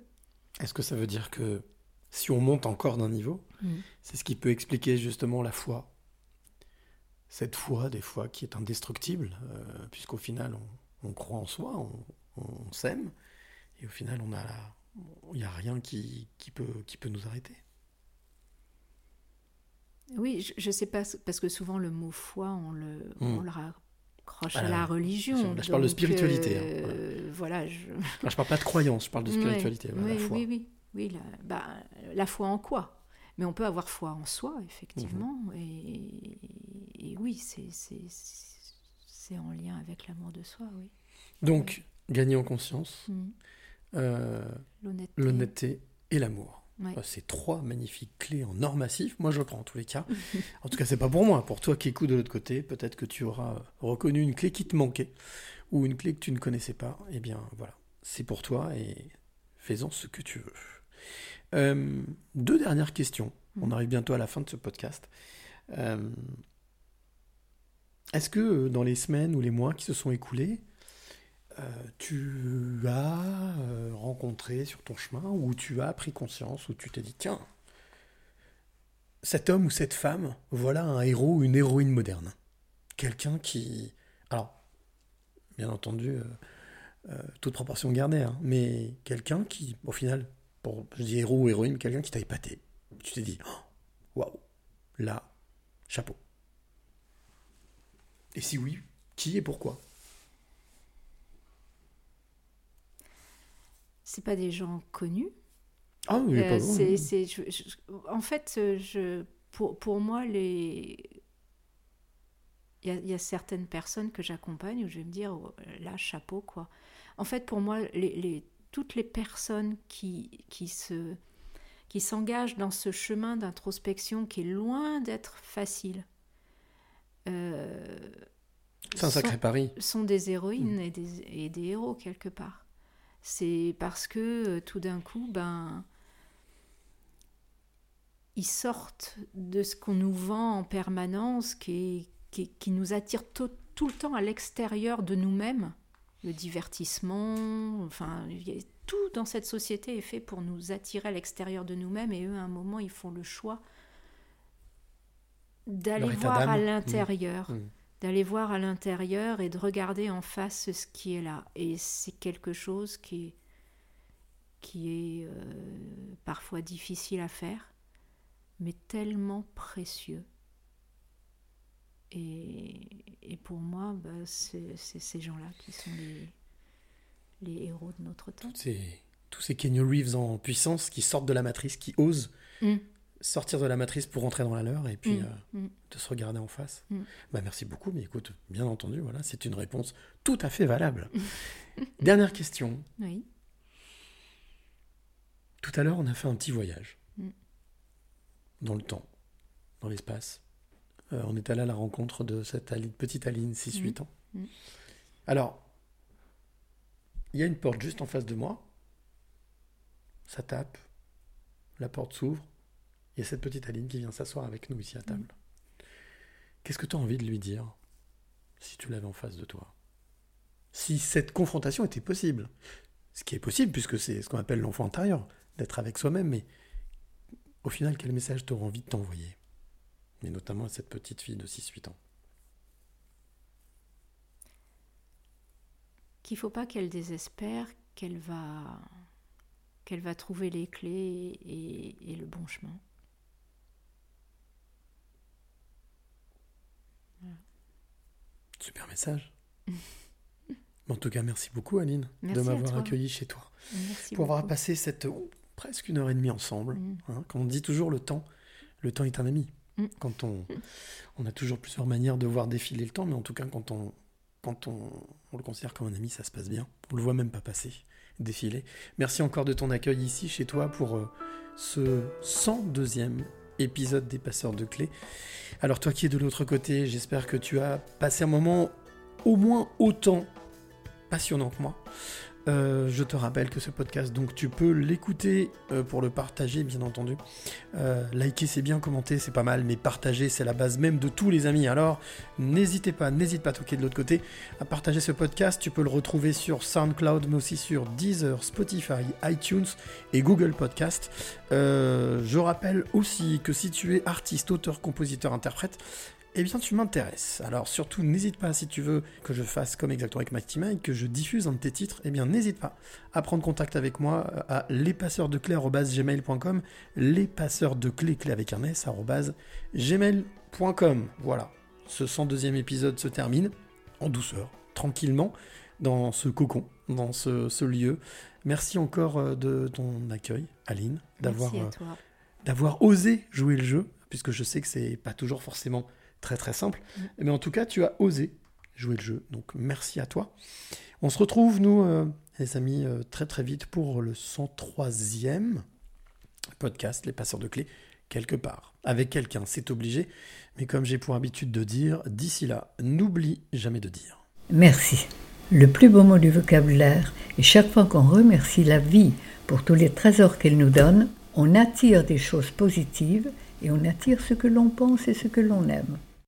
Est-ce que ça veut dire que si on monte encore d'un niveau, Mm. c'est ce qui peut expliquer justement la foi? Cette foi, des fois, qui est indestructible, euh, puisqu'au final, on, on croit en soi, on, on s'aime, et au final, on a il n'y a rien qui, qui, peut, qui peut nous arrêter. Oui, je ne sais pas, parce que souvent le mot foi, on le, on le raccroche Ah, à la religion. Là, je parle de spiritualité, hein, euh, voilà. je... Là, je parle pas de croyance, je parle de Ouais, spiritualité, voilà, la oui, foi. Oui, oui, oui. La, bah, la foi en quoi? Mais on peut avoir foi en soi, effectivement. Mhm. et, et oui, c'est c'est- c'est en lien avec l'amour de soi, oui. Donc, gagner en conscience, Mm. euh, L'honnêteté. l'honnêteté et l'amour. Ouais. Euh, Ces trois magnifiques clés en or massif, moi je prends en tous les cas. en tout cas, c'est pas pour moi. Pour toi qui écoutes de l'autre côté, peut-être que tu auras reconnu une clé qui te manquait ou une clé que tu ne connaissais pas. Eh bien, voilà, c'est pour toi et fais-en ce que tu veux. Euh, deux dernières questions. On Mhm. arrive bientôt à la fin de ce podcast. Euh, Est-ce que euh, dans les semaines ou les mois qui se sont écoulés, euh, tu as euh, rencontré sur ton chemin ou tu as pris conscience ou tu t'es dit tiens, cet homme ou cette femme, voilà un héros ou une héroïne moderne. Quelqu'un qui... Alors, bien entendu, euh, toute proportion gardée, hein, mais quelqu'un qui, au final, pour, je dis héros ou héroïne, quelqu'un qui t'a épaté. Tu t'es dit, oh, waouh, là, chapeau. Et si oui, qui et pourquoi? C'est pas des gens connus. Ah oui, Euh, je- je- en fait, je, pour, pour moi, les... il, y a, il y a certaines personnes que j'accompagne où je vais me dire, oh, là, chapeau, quoi. En fait, pour moi, les, les- toutes les personnes qui, qui se qui s'engagent dans ce chemin d'introspection qui est loin d'être facile. euh, C'est un sacré sont- pari. Sont des héroïnes et, des, et des héros quelque part. C'est parce que euh, tout d'un coup, ben, ils sortent de ce qu'on nous vend en permanence, qui, qui, qui nous attire tout, tout le temps à l'extérieur de nous-mêmes. Le divertissement, enfin, tout dans cette société est fait pour nous attirer à l'extérieur de nous-mêmes, et eux, à un moment, ils font le choix d'aller voir à l'intérieur Mm. Mm. D'aller voir à l'intérieur et de regarder en face ce qui est là. Et c'est quelque chose qui est, qui est euh, parfois difficile à faire, mais tellement précieux. Et, et pour moi, bah, c'est ces gens-là qui sont les, les héros de notre temps. C'est tous ces Kenny Reeves en puissance qui sortent de la matrice, qui osent Mm. Sortir de la matrice pour rentrer dans la leur et puis Mm, euh, mm. de se regarder en face. Mm. Bah, merci beaucoup, mais écoute, bien entendu, voilà, c'est une réponse tout à fait valable. Dernière question. Oui. Tout à l'heure, on a fait un petit voyage dans le temps, dans l'espace. Euh, on est allé à la rencontre de cette petite Aline, 6-8 Mm. ans. Alors, il y a une porte juste en face de moi. Ça tape. La porte s'ouvre. Il y a cette petite Aline qui vient s'asseoir avec nous ici à table. Qu'est-ce que tu as envie de lui dire si tu l'avais en face de toi? Si cette confrontation était possible Ce qui est possible puisque c'est ce qu'on appelle l'enfant intérieur, d'être avec soi-même, mais au final, quel message tu auras envie de t'envoyer? Mais notamment à cette petite fille de 6-8 ans. Qu'il faut pas qu'elle désespère, qu'elle va, qu'elle va trouver les clés et, et le bon chemin. Super message. en tout cas, merci beaucoup Aline Merci de m'avoir accueilli chez toi. Merci pour avoir passé cette oh, presque une heure et demie ensemble. Mm. hein. Quand on dit toujours le temps, le temps est un ami. Mm. Quand on, on a toujours plusieurs manières de voir défiler le temps, mais en tout cas quand on, quand on, on le considère comme un ami, ça se passe bien. On le voit même pas passer, défiler. Merci encore de ton accueil ici chez toi pour euh, ce 102e épisode des passeurs de clés. Alors toi qui es de l'autre côté, j'espère que tu as passé un moment au moins autant passionnant que moi. Euh, je te rappelle que ce podcast, donc tu peux l'écouter euh, pour le partager, bien entendu. Euh, liker, c'est bien, commenter, c'est pas mal, mais partager, c'est la base même de tous les amis. Alors, n'hésitez pas, n'hésite pas, toi qui es de l'autre côté, à partager ce podcast. Tu peux le retrouver sur SoundCloud, mais aussi sur Deezer, Spotify, iTunes et Google Podcast. Euh, je rappelle aussi que si tu es artiste, auteur, compositeur, interprète, eh bien tu m'intéresses. Alors surtout, n'hésite pas, si tu veux que je fasse comme exactement avec Maxima et que je diffuse un de tes titres, eh bien n'hésite pas à prendre contact avec moi à lespasseursdeclés.gmail.com lespasseursdeclés, clés avec un s, gmail.com. Voilà, ce 102e épisode se termine en douceur, tranquillement, dans ce cocon, dans ce, ce lieu. Merci encore euh, de ton accueil, Aline, d'avoir euh, d'avoir osé jouer le jeu, puisque je sais que c'est pas toujours forcément très très simple. Mm. Mais en tout cas, tu as osé jouer le jeu. Donc merci à toi. On se retrouve, nous, euh, les amis, euh, très très vite pour le 103e podcast, Les Passeurs de Clés, quelque part. Avec quelqu'un, c'est obligé. Mais comme j'ai pour habitude de dire, d'ici là, n'oublie jamais de dire. Merci. Le plus beau mot du vocabulaire, et chaque fois qu'on remercie la vie pour tous les trésors qu'elle nous donne, on attire des choses positives et on attire ce que l'on pense et ce que l'on aime.